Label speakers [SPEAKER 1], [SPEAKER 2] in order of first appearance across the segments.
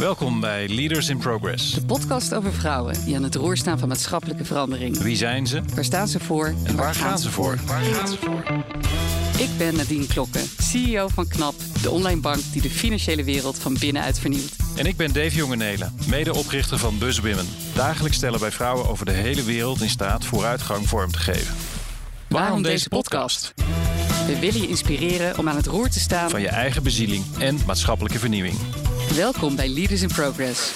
[SPEAKER 1] Welkom bij Leaders in Progress.
[SPEAKER 2] De podcast over vrouwen die aan het roer staan van maatschappelijke verandering.
[SPEAKER 1] Wie zijn ze?
[SPEAKER 2] Waar staan ze voor?
[SPEAKER 1] En waar gaan ze voor? Waar gaan ze voor?
[SPEAKER 2] Ik ben Nadine Klokken, CEO van KNAP, de online bank die de financiële wereld van binnenuit vernieuwt.
[SPEAKER 1] En ik ben Dave Jongenelen, medeoprichter van BuzzWomen. Dagelijks stellen wij vrouwen over de hele wereld in staat vooruitgang vorm te geven.
[SPEAKER 2] Waarom deze podcast? We willen je inspireren om aan het roer te staan
[SPEAKER 1] Van je eigen bezieling en maatschappelijke vernieuwing.
[SPEAKER 2] Welkom bij Leaders in Progress.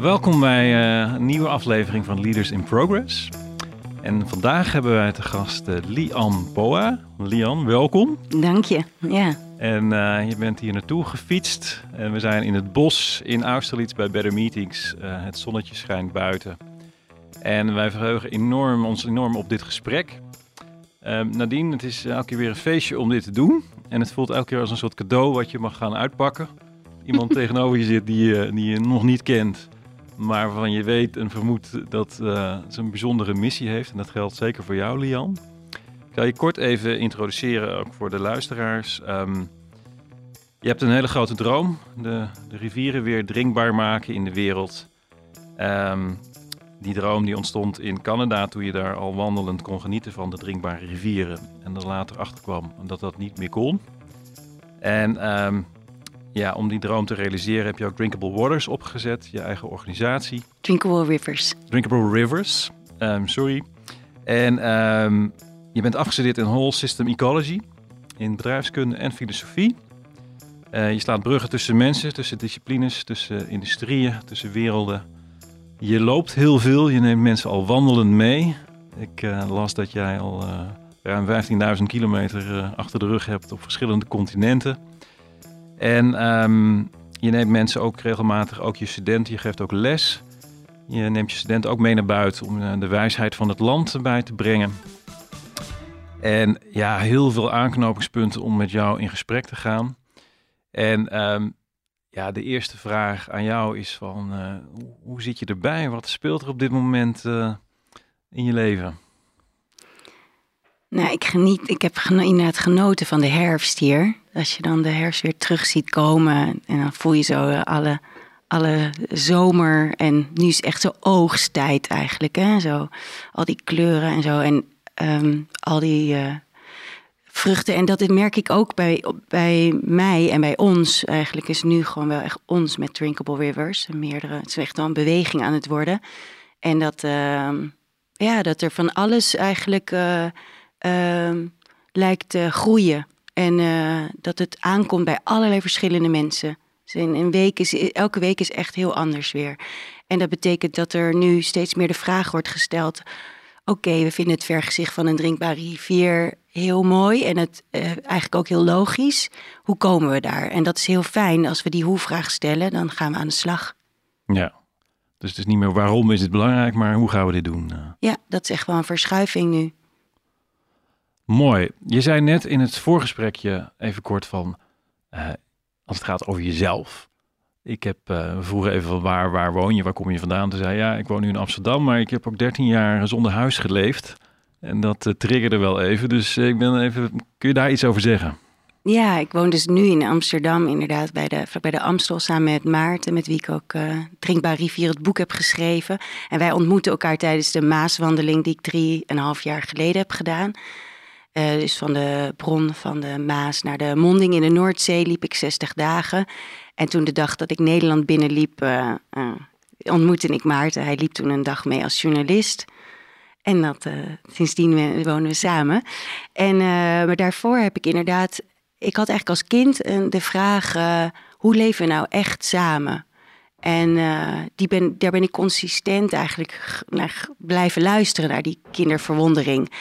[SPEAKER 1] Welkom bij eh, een nieuwe aflevering van Leaders in Progress. En vandaag hebben wij te gast uh, Lian Boa. Lian, welkom.
[SPEAKER 3] Dank je. Ja.
[SPEAKER 1] En eh, je bent hier naartoe gefietst. En we zijn in het bos in Austerlitz bij Better Meetings. Eh, het zonnetje schijnt buiten. En wij verheugen enorm, ons enorm op dit gesprek. Ehm Nadine, het is elke keer weer een feestje om dit te doen. En het voelt elke keer als een soort cadeau wat je mag gaan uitpakken. Iemand tegenover je zit die, je- die je nog niet kent. Maar waarvan je weet en vermoedt dat eh, ze een bijzondere missie heeft. En dat geldt zeker voor jou, Lian. Ik ga je kort even introduceren, ook voor de luisteraars. Ehm, je hebt een hele grote droom. De, de rivieren weer drinkbaar maken in de wereld. Ehm, die droom die ontstond in Canada toen je daar al wandelend kon genieten van de drinkbare rivieren. En er later achter kwam dat dat niet meer kon. En ehm, ja, om die droom te realiseren heb je ook Drinkable Waters opgezet, je eigen organisatie.
[SPEAKER 3] Drinkable Rivers.
[SPEAKER 1] Drinkable Rivers, ehm, sorry. En ehm, je bent afgestudeerd in Whole System Ecology, in bedrijfskunde en filosofie. Eh, je slaat bruggen tussen mensen, tussen disciplines, tussen industrieën, tussen werelden. Je loopt heel veel, je neemt mensen al wandelend mee. Ik eh, las dat jij al eh, ruim 15.000 kilometer eh, achter de rug hebt op verschillende continenten. En ehm, je neemt mensen ook regelmatig, ook je studenten, je geeft ook les. Je neemt je studenten ook mee naar buiten om de wijsheid van het land bij te brengen. En ja, heel veel aanknopingspunten om met jou in gesprek te gaan. En ehm, ja, de eerste vraag aan jou is van, eh, hoe, zit je erbij? Wat speelt er op dit moment eh, in je leven?
[SPEAKER 3] Nou, ik, geniet, ik heb geno- inderdaad genoten van de herfst hier. Als je dan de herfst weer terug ziet komen en dan voel je zo eh, alle, alle zomer. En nu is echt zo oogsttijd eigenlijk. Hè? Zo, al die kleuren en zo. En ehm, al die vruchten. En dat merk ik ook bij, bij mij en bij ons. Eigenlijk is nu gewoon wel echt ons met Drinkable Rivers. Meerdere, het is echt wel een beweging aan het worden. En dat, ehm, ja, dat er van alles eigenlijk eh, ehm, lijkt te groeien. En eh, dat het aankomt bij allerlei verschillende mensen. Dus in een week is, elke week is echt heel anders weer. En dat betekent dat er nu steeds meer de vraag wordt gesteld. Oké, we vinden het vergezicht van een drinkbare rivier heel mooi en het eh, eigenlijk ook heel logisch. Hoe komen we daar? En dat is heel fijn. Als we die hoe-vraag stellen, dan gaan we aan de slag.
[SPEAKER 1] Ja, dus het is niet meer waarom is het belangrijk, maar hoe gaan we dit doen? Eh,
[SPEAKER 3] Ja, dat is echt wel een verschuiving nu.
[SPEAKER 1] Mooi. Je zei net in het voorgesprekje even kort van, eh, als het gaat over jezelf. Ik heb we vroegen even van waar, waar woon je, waar kom je vandaan? Toen zei ja, ik woon nu in Amsterdam, maar ik heb ook 13 jaar zonder huis geleefd. En dat eh, triggerde wel even, dus eh, ik ben even, kun je daar iets over zeggen?
[SPEAKER 3] Ja, ik woon dus nu in Amsterdam, inderdaad, bij de, bij de Amstel samen met Maarten, met wie ik ook eh Drinkbaar Rivier het boek heb geschreven. En wij ontmoeten elkaar tijdens de Maaswandeling die ik drie en een half jaar geleden heb gedaan. Dus van de bron van de Maas naar de monding in de Noordzee liep ik 60 dagen. En toen de dag dat ik Nederland binnenliep, eh, ontmoette ik Maarten. Hij liep toen een dag mee als journalist. En dat, eh, sindsdien wonen we samen. En, eh, maar daarvoor heb ik inderdaad... Ik had eigenlijk als kind eh, de vraag... hoe leven we nou echt samen? En die ben, daar ben ik consistent eigenlijk naar blijven luisteren... naar die kinderverwondering.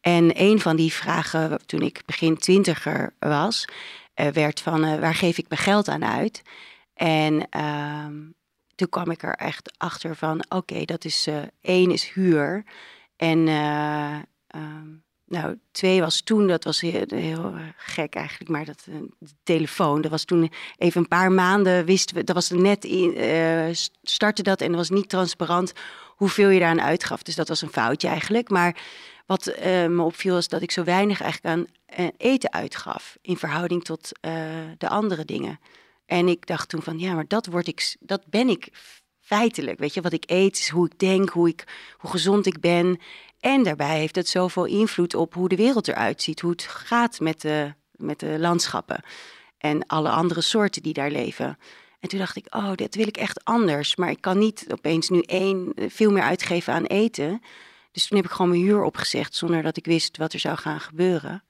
[SPEAKER 3] En een van die vragen toen ik begin twintiger was... werd van waar geef ik mijn geld aan uit? En ehm, toen kwam ik er echt achter van... oké, dat is één is huur... En eh, ehm, nou, twee was toen, dat was heel, heel eh, gek eigenlijk, maar dat, eh, de telefoon, dat was toen even een paar maanden, wisten we, dat was net in, startte dat en het was niet transparant hoeveel je daaraan uitgaf. Dus dat was een foutje eigenlijk. Maar wat me opviel is dat ik zo weinig eigenlijk aan eten uitgaf in verhouding tot de andere dingen. En ik dacht toen van ja, maar dat word ik, dat ben ik feitelijk. Weet je, wat ik eet, is hoe ik denk, hoe, ik, hoe gezond ik ben. En daarbij heeft het zoveel invloed op hoe de wereld eruit ziet, hoe het gaat met de, met de landschappen en alle andere soorten die daar leven. En toen dacht ik, oh, dit wil ik echt anders. Maar ik kan niet opeens nu één, veel meer uitgeven aan eten. Dus toen heb ik gewoon mijn huur opgezegd zonder dat ik wist wat er zou gaan gebeuren.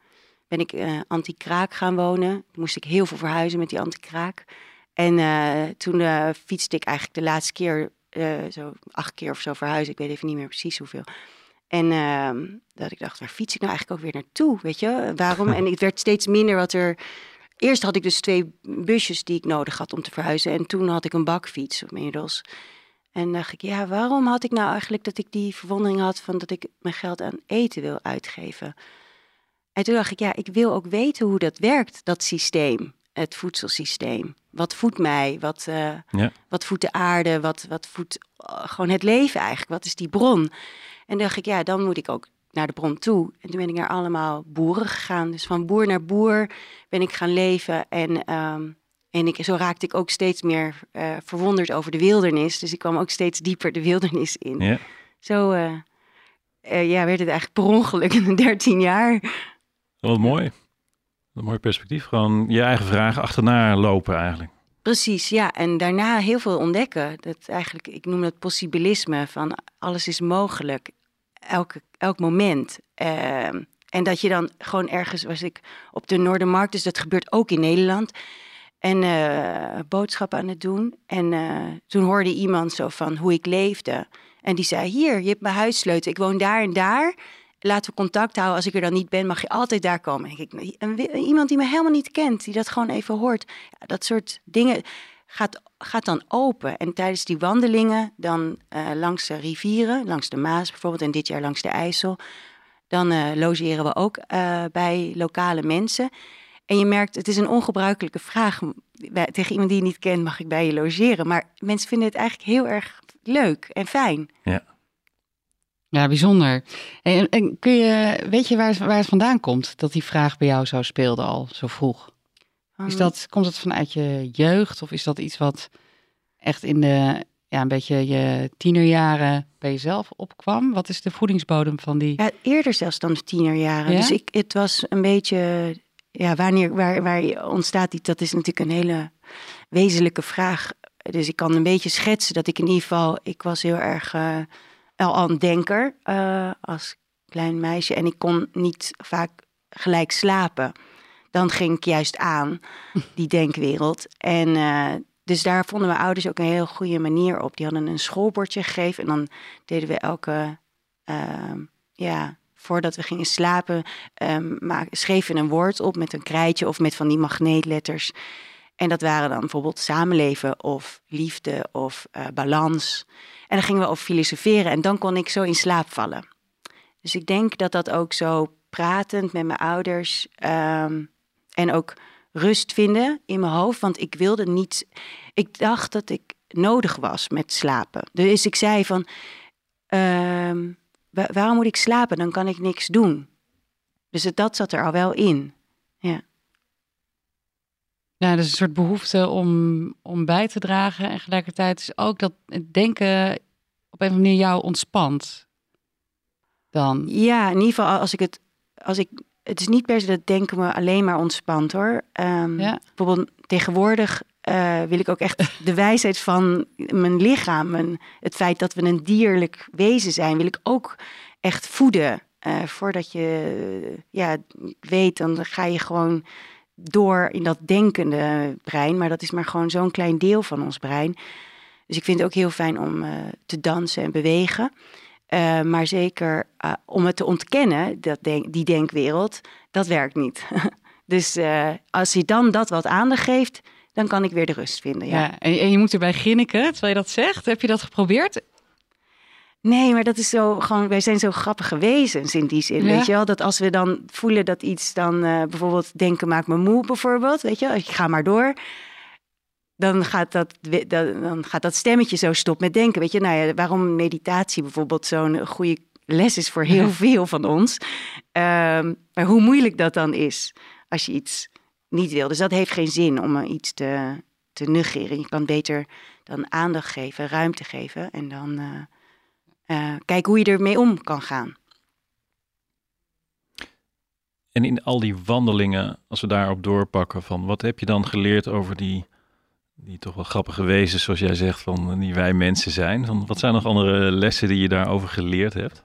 [SPEAKER 3] Ben ik uh, anti-kraak gaan wonen. Toen moest ik heel veel verhuizen met die anti-kraak. En uh, toen uh, fietste ik eigenlijk de laatste keer, zo acht keer of zo verhuizen. Ik weet even niet meer precies hoeveel. En ehm, dat ik dacht, waar fiets ik nou eigenlijk ook weer naartoe? Weet je, waarom? en het werd steeds minder wat er. Eerst had ik dus twee busjes die ik nodig had om te verhuizen. En toen had ik een bakfiets inmiddels. En dacht ik, ja, waarom had ik nou eigenlijk dat ik die verwondering had van dat ik mijn geld aan eten wil uitgeven? En toen dacht ik, ja, ik wil ook weten hoe dat werkt, dat systeem, het voedselsysteem. Wat voedt mij? Wat, uh, ja. wat voedt de aarde? Wat, wat voedt uh, gewoon het leven eigenlijk? Wat is die bron? En dacht ik, ja, dan moet ik ook naar de bron toe. En toen ben ik naar allemaal boeren gegaan. Dus van boer naar boer ben ik gaan leven. En, um, en ik, zo raakte ik ook steeds meer uh, verwonderd over de wildernis. Dus ik kwam ook steeds dieper de wildernis in. Ja. Zo uh, ja, werd het eigenlijk per ongeluk in 13 jaar.
[SPEAKER 1] Wat mooi. Een mooi perspectief. Gewoon je eigen vragen achterna lopen eigenlijk.
[SPEAKER 3] Precies, ja. En daarna heel veel ontdekken. Dat eigenlijk, ik noem dat possibilisme, van alles is mogelijk. Elke, elk moment. Uh, en dat je dan gewoon ergens, was ik op de Noordermarkt, dus dat gebeurt ook in Nederland. En uh, boodschappen aan het doen. En uh, toen hoorde iemand zo van hoe ik leefde. En die zei, hier, je hebt mijn huissleutel. Ik woon daar en daar laten we contact houden. Als ik er dan niet ben, mag je altijd daar komen. En ik, een, iemand die me helemaal niet kent, die dat gewoon even hoort. Ja, dat soort dingen gaat, gaat dan open. En tijdens die wandelingen, dan uh, langs de rivieren, langs de Maas bijvoorbeeld, en dit jaar langs de IJssel, dan uh, logeren we ook uh, bij lokale mensen. En je merkt, het is een ongebruikelijke vraag. Tegen iemand die je niet kent, mag ik bij je logeren? Maar mensen vinden het eigenlijk heel erg leuk en fijn.
[SPEAKER 1] Ja.
[SPEAKER 2] Ja, bijzonder. En, en, kun je, weet je waar, waar het vandaan komt dat die vraag bij jou zo speelde al zo vroeg? Is ehm. dat, komt het vanuit je jeugd of is dat iets wat echt in de, ja, een beetje je tienerjaren bij jezelf opkwam? Wat is de voedingsbodem van die?
[SPEAKER 3] Ja, eerder zelfs dan de tienerjaren. Ja? Dus ik, het was een beetje, ja, wanneer, waar, waar ontstaat die, dat is natuurlijk een hele wezenlijke vraag. Dus ik kan een beetje schetsen dat ik in ieder geval, ik was heel erg... Uh, al een denker uh, als klein meisje. En ik kon niet vaak gelijk slapen. Dan ging ik juist aan, die denkwereld. En uh, dus daar vonden mijn ouders ook een heel goede manier op. Die hadden een schoolbordje gegeven. En dan deden we elke, uh, ja, voordat we gingen slapen, um, schreven een woord op met een krijtje of met van die magneetletters. En dat waren dan bijvoorbeeld samenleven of liefde of uh, balans. En dan gingen we over filosoferen en dan kon ik zo in slaap vallen. Dus ik denk dat dat ook zo pratend met mijn ouders um, en ook rust vinden in mijn hoofd. Want ik wilde niet, ik dacht dat ik nodig was met slapen. Dus ik zei van, um, waarom moet ik slapen? Dan kan ik niks doen. Dus dat zat er al wel in. Ja.
[SPEAKER 2] Ja, dus een soort behoefte om, om bij te dragen. En tegelijkertijd is ook dat het denken op een of andere manier jou ontspant. Dan.
[SPEAKER 3] Ja, in ieder geval als ik het. Als ik, het is niet per se dat denken me alleen maar ontspant hoor. Um, ja. Bijvoorbeeld tegenwoordig uh, wil ik ook echt de wijsheid van mijn lichaam. En het feit dat we een dierlijk wezen zijn, wil ik ook echt voeden. Uh, voordat je ja, weet, dan ga je gewoon door in dat denkende brein. Maar dat is maar gewoon zo'n klein deel van ons brein. Dus ik vind het ook heel fijn om uh, te dansen en bewegen. Uh, maar zeker uh, om het te ontkennen, dat denk, die denkwereld, dat werkt niet. dus als je dan dat wat aandacht geeft, dan kan ik weer de rust vinden. Ja. ja
[SPEAKER 2] en, je moet erbij grinniken terwijl je dat zegt. Heb je dat geprobeerd?
[SPEAKER 3] Nee, maar dat is zo gewoon, wij zijn zo grappige wezens in die zin. Weet je wel, dat als we dan voelen dat iets dan uh, bijvoorbeeld denken maakt me moe, bijvoorbeeld. Weet je, ik ga maar door. Dan gaat, dat, dan gaat dat stemmetje zo stop met denken. Weet je, nou ja, waarom meditatie bijvoorbeeld zo'n goede les is voor heel veel van ons. Ehm, maar hoe moeilijk dat dan is als je iets niet wil. Dus dat heeft geen zin om iets te, te negeren. Je kan beter dan aandacht geven, ruimte geven en dan uh, kijken hoe je ermee om kan gaan.
[SPEAKER 1] En in al die wandelingen, als we daarop doorpakken, van wat heb je dan geleerd over die, die toch wel grappige wezens, zoals jij zegt, van die wij mensen zijn? Van, wat zijn nog andere lessen die je daarover geleerd hebt?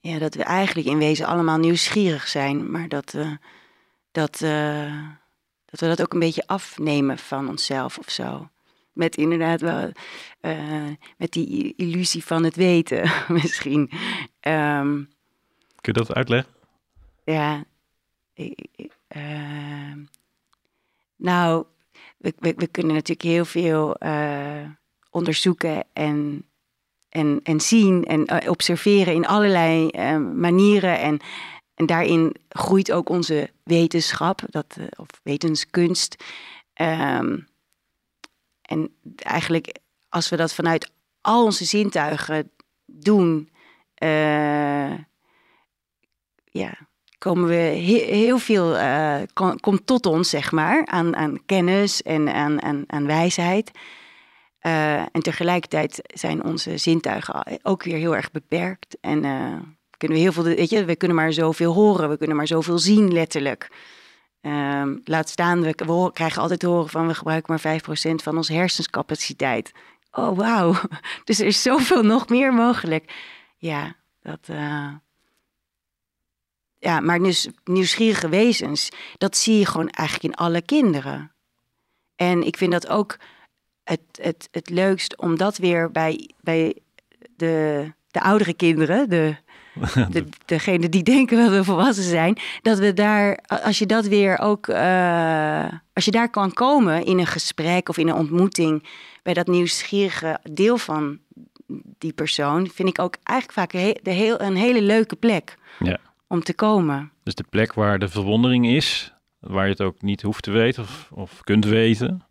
[SPEAKER 3] Ja, dat we eigenlijk in wezen allemaal nieuwsgierig zijn, maar dat, we dat, uh, dat we dat ook een beetje afnemen van onszelf of zo. Met inderdaad wel, uh, met die illusie van het weten misschien. Um,
[SPEAKER 1] Kun je dat uitleggen?
[SPEAKER 3] Ja, uh, nou, we, we, we, kunnen natuurlijk heel veel uh, onderzoeken en, en, en zien en observeren in allerlei manieren. En, en daarin groeit ook onze wetenschap, dat, of wetenskunst. Um, en eigenlijk, als we dat vanuit al onze zintuigen doen, uh, ja, komen we heel veel, uh, komt tot ons, zeg maar, aan, aan kennis en aan, aan, wijsheid. Uh, en tegelijkertijd zijn onze zintuigen ook weer heel erg beperkt. En kunnen we heel veel, weet je, we kunnen maar zoveel horen, we kunnen maar zoveel zien, letterlijk. Um, laat staan, we, we, krijgen altijd te horen van we gebruiken maar 5% van onze hersenscapaciteit. Oh, wauw. Dus er is zoveel nog meer mogelijk. Ja, dat. Uh... Ja, maar nieuwsgierige wezens, dat zie je gewoon eigenlijk in alle kinderen. En ik vind dat ook het, het, het leukst om dat weer bij, bij de, de oudere kinderen, de, de, degene die denken dat we volwassen zijn, dat we daar, als je dat weer ook, uh, als je daar kan komen in een gesprek of in een ontmoeting, bij dat nieuwsgierige deel van die persoon, vind ik ook eigenlijk vaak een, de heel, een hele leuke plek ja. om te komen.
[SPEAKER 1] Dus de plek waar de verwondering is, waar je het ook niet hoeft te weten of, of kunt weten.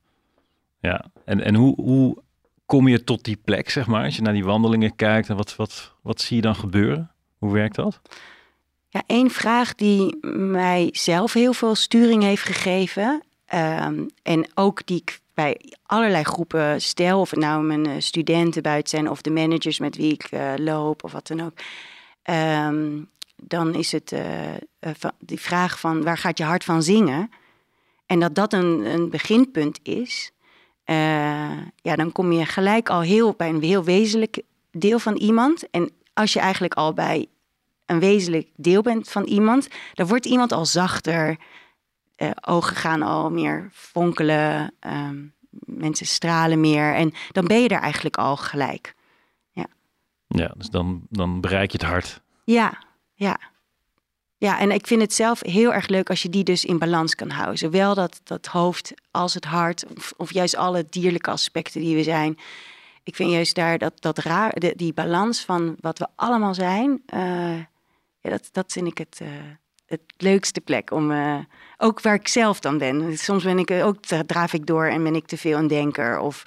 [SPEAKER 1] Ja, en, en hoe, hoe kom je tot die plek, zeg maar, als je naar die wandelingen kijkt en wat, wat, wat zie je dan gebeuren? Hoe werkt dat?
[SPEAKER 3] Ja, één vraag die mij zelf heel veel sturing heeft gegeven. Um, en ook die ik bij allerlei groepen stel, of het nou mijn eh, studenten buiten zijn of de managers met wie ik uh, loop of wat dan ook. Um, dan is het uh, die vraag van waar gaat je hart van zingen? En dat dat een, een beginpunt is, ja, dan kom je gelijk al heel bij een heel wezenlijk deel van iemand. En als je eigenlijk al bij een wezenlijk deel bent van iemand, dan wordt iemand al zachter. Uh, ogen gaan al meer fonkelen, ehm, mensen stralen meer. En dan ben je er eigenlijk al gelijk. Ja,
[SPEAKER 1] ja dus dan, dan bereik je het hart.
[SPEAKER 3] Ja, ja. Ja, en ik vind het zelf heel erg leuk als je die dus in balans kan houden. Zowel dat, dat hoofd als het hart, of, of juist alle dierlijke aspecten die we zijn ik vind juist daar dat, dat raar, de, die balans van wat we allemaal zijn, uh, ja, dat, dat vind ik het, uh, het leukste plek om, uh, ook waar ik zelf dan ben. Soms ben ik ook, draaf ik door en ben ik te veel een denker of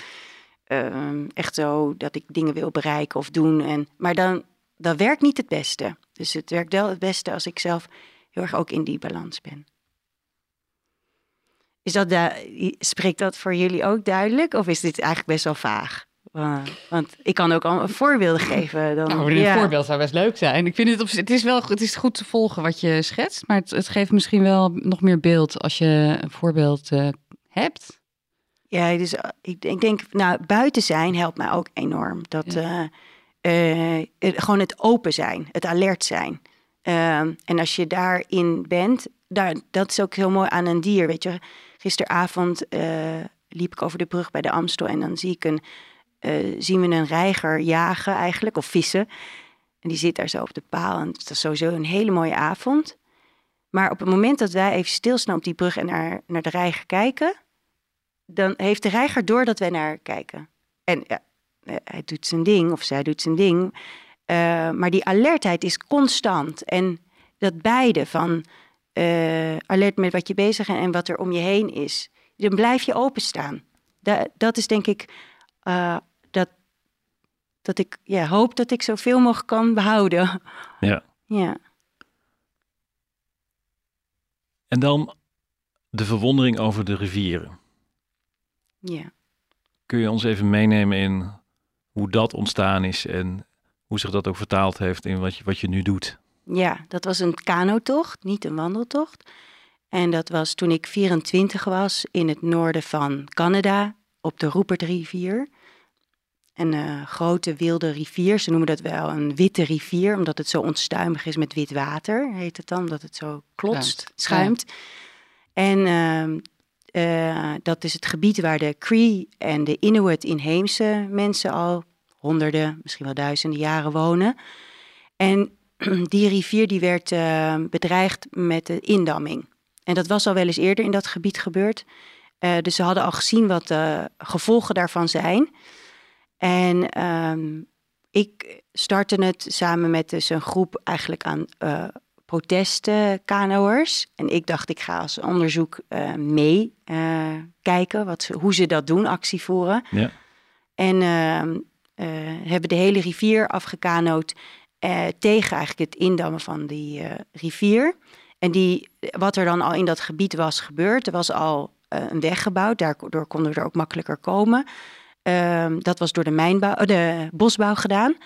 [SPEAKER 3] ehm, echt zo dat ik dingen wil bereiken of doen. En, maar dan, dat werkt niet het beste. Dus het werkt wel het beste als ik zelf heel erg ook in die balans ben. Is dat spreekt dat voor jullie ook duidelijk of is dit eigenlijk best wel vaag? Want ik kan ook al voorbeelden geven. Dan,
[SPEAKER 2] nou, een voorbeeld zou best leuk zijn. Ik vind het, op, het is wel het is goed te volgen wat je schetst, maar het, het geeft misschien wel nog meer beeld als je een voorbeeld uh, hebt.
[SPEAKER 3] Ja, dus eh, ik, ik, denk, nou, buiten zijn helpt mij ook enorm. Dat ja. uh, gewoon het open zijn, het alert zijn. Ehm, en als je daarin bent, daar, dat is ook heel mooi aan een dier. Weet je, gisteravond liep ik over de brug bij de Amstel en dan zie ik een uh, zien we een reiger jagen eigenlijk, of vissen. En die zit daar zo op de paal. En het is sowieso een hele mooie avond. Maar op het moment dat wij even stilstaan op die brug en naar, naar de reiger kijken, dan heeft de reiger door dat wij naar kijken. En ja, eh, hij doet zijn ding, of zij doet zijn ding. Uh, maar die alertheid is constant. En dat beide van alert met wat je bezig bent en wat er om je heen is. Dan blijf je openstaan. Da dat is denk ik dat ik ja, hoop dat ik zoveel mogelijk kan behouden.
[SPEAKER 1] Ja.
[SPEAKER 3] Ja.
[SPEAKER 1] En dan de verwondering over de rivieren.
[SPEAKER 3] Ja.
[SPEAKER 1] Kun je ons even meenemen in hoe dat ontstaan is en hoe zich dat ook vertaald heeft in wat je, wat je nu doet?
[SPEAKER 3] Ja, dat was een kanotocht, niet een wandeltocht. En dat was toen ik 24 was in het noorden van Canada op de Rupertrivier. Een uh, grote wilde rivier. Ze noemen dat wel een witte rivier, omdat het zo onstuimig is met wit water, heet het dan, omdat het zo klotst, schuimt. En uh, dat is het gebied waar de Cree en de Inuit inheemse mensen al honderden, misschien wel duizenden jaren wonen. En die rivier die werd uh, bedreigd met de indamming. En dat was al wel eens eerder in dat gebied gebeurd. Uh, dus ze hadden al gezien wat de gevolgen daarvan zijn. En um, ik startte het samen met dus een groep eigenlijk aan uh, protestkanoers. En ik dacht, ik ga als onderzoek uh, mee kijken wat ze, hoe ze dat doen, actie voeren.
[SPEAKER 1] Ja.
[SPEAKER 3] En ehm, hebben de hele rivier afgekanoot tegen eigenlijk het indammen van die rivier. En die, wat er dan al in dat gebied was gebeurd, er was al een weg gebouwd, daardoor konden we er ook makkelijker komen. Uh, dat was door de, mijnbouw, uh, de bosbouw gedaan.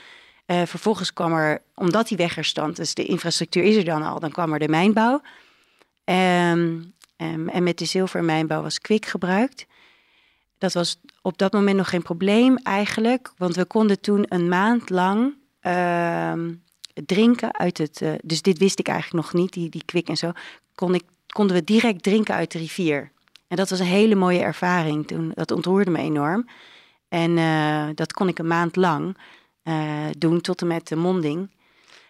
[SPEAKER 3] Uh, vervolgens kwam er, omdat die weg er stond, dus de infrastructuur is er dan al, dan kwam er de mijnbouw. Um, um, en met de zilvermijnbouw was kwik gebruikt. Dat was op dat moment nog geen probleem eigenlijk, want we konden toen een maand lang ehm, drinken uit het. Uh, dus dit wist ik eigenlijk nog niet, die, die kwik en zo. Kon ik, konden we direct drinken uit de rivier. En dat was een hele mooie ervaring toen. Dat ontroerde me enorm. En uh, dat kon ik een maand lang uh, doen tot en met de monding.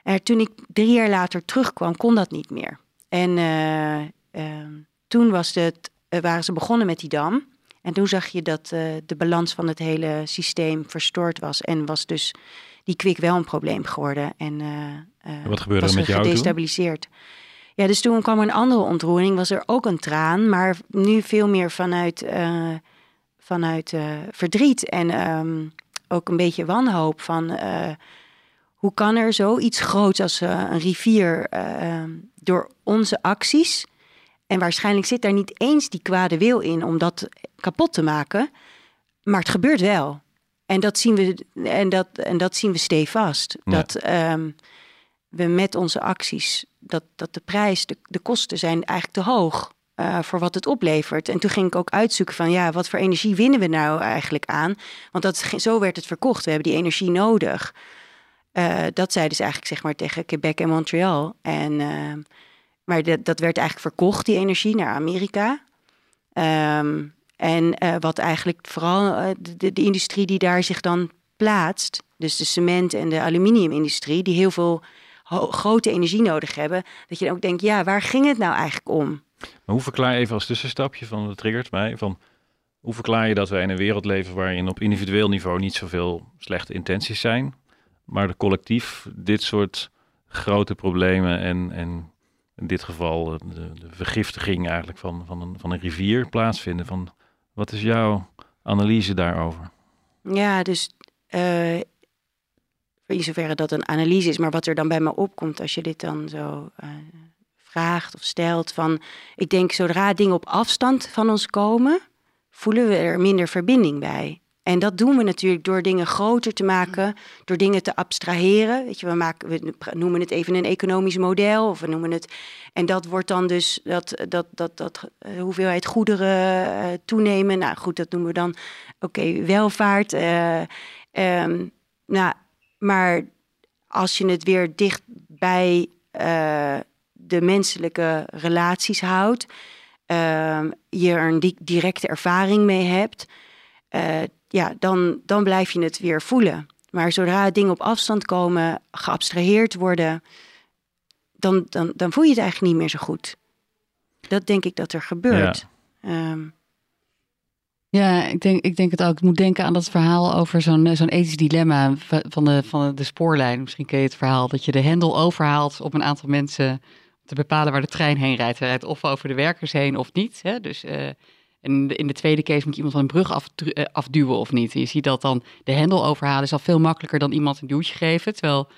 [SPEAKER 3] En toen ik drie jaar later terugkwam, kon dat niet meer. En ehm, toen was het, waren ze begonnen met die dam. En toen zag je dat de balans van het hele systeem verstoord was. En was dus die kwik wel een probleem geworden. En, uh,
[SPEAKER 1] Wat gebeurde
[SPEAKER 3] was
[SPEAKER 1] er met jou
[SPEAKER 3] gedestabiliseerd. Toen? Ja, dus toen kwam er een andere ontroering, was er ook een traan, maar nu veel meer vanuit, vanuit uh, verdriet en um, ook een beetje wanhoop van hoe kan er zoiets groots als een rivier ehm, door onze acties, en waarschijnlijk zit daar niet eens die kwade wil in om dat kapot te maken, maar het gebeurt wel. En dat zien we, en dat, en dat zien we stevast. Ja. Dat um, we met onze acties, dat, dat de prijs, de, de kosten zijn eigenlijk te hoog uh, voor wat het oplevert. En toen ging ik ook uitzoeken van ja, wat voor energie winnen we nou eigenlijk aan? Want dat, zo werd het verkocht. We hebben die energie nodig. Uh, dat zeiden ze eigenlijk zeg maar tegen Quebec en Montreal. En, uh, maar dat, dat werd eigenlijk verkocht, die energie, naar Amerika. Um, en wat eigenlijk vooral de, de, industrie die daar zich dan plaatst, dus de cement- en de aluminiumindustrie, die heel veel grote energie nodig hebben, dat je dan ook denkt, ja, waar ging het nou eigenlijk om?
[SPEAKER 1] Maar hoe verklaar je even als tussenstapje van, dat triggert mij, van hoe verklaar je dat wij in een wereld leven waarin op individueel niveau niet zoveel slechte intenties zijn, maar de collectief dit soort grote problemen en, en in dit geval de, de vergiftiging eigenlijk van, van, een, van een rivier plaatsvinden? Van, wat is jouw analyse daarover?
[SPEAKER 3] Ja, dus uh, in zoverre dat een analyse is, maar wat er dan bij me opkomt als je dit dan zo uh, vraagt of stelt, van ik denk zodra dingen op afstand van ons komen, voelen we er minder verbinding bij. En dat doen we natuurlijk door dingen groter te maken, door dingen te abstraheren. Weet je, we, maken, we noemen het even een economisch model, of we noemen het. En dat wordt dan dus dat, dat, dat, dat uh, hoeveelheid goederen uh, toenemen. Nou goed, dat noemen we dan oké, welvaart. Uh, um, nou, maar als je het weer dicht bij de menselijke relaties houdt, je er een di directe ervaring mee hebt ja, dan, dan blijf je het weer voelen. Maar zodra dingen op afstand komen, geabstraheerd worden, dan, dan, dan voel je het eigenlijk niet meer zo goed. Dat denk ik dat er gebeurt.
[SPEAKER 2] Ja, um, ja ik, denk, ik denk het ook. Ik moet denken aan dat verhaal over zo'n zo'n ethisch dilemma van de, van de spoorlijn. Misschien ken je het verhaal dat je de hendel overhaalt op een aantal mensen te bepalen waar de trein heen rijdt. Rijdt of over de werkers heen of niet. Hè? Dus uh, En in de tweede case moet je iemand van een brug af, eh, afduwen of niet. En je ziet dat dan de hendel overhalen is al veel makkelijker dan iemand een duwtje geven. Terwijl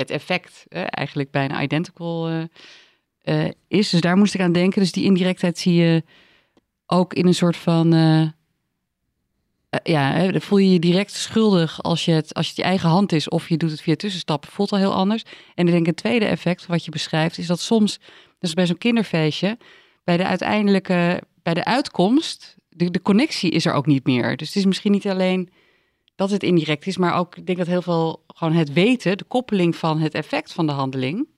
[SPEAKER 2] het effect eh, eigenlijk bijna identical eh, eh, is. Dus daar moest ik aan denken. Dus die indirectheid zie je ook in een soort van... eh, ja, voel je je direct schuldig als, je het, als het je eigen hand is... of je doet het via tussenstappen, voelt al heel anders. En ik denk een tweede effect wat je beschrijft... is dat soms, dus bij zo'n kinderfeestje... bij de uiteindelijke, bij de uitkomst... De, de connectie is er ook niet meer. Dus het is misschien niet alleen dat het indirect is... maar ook, ik denk dat heel veel gewoon het weten... de koppeling van het effect van de handeling...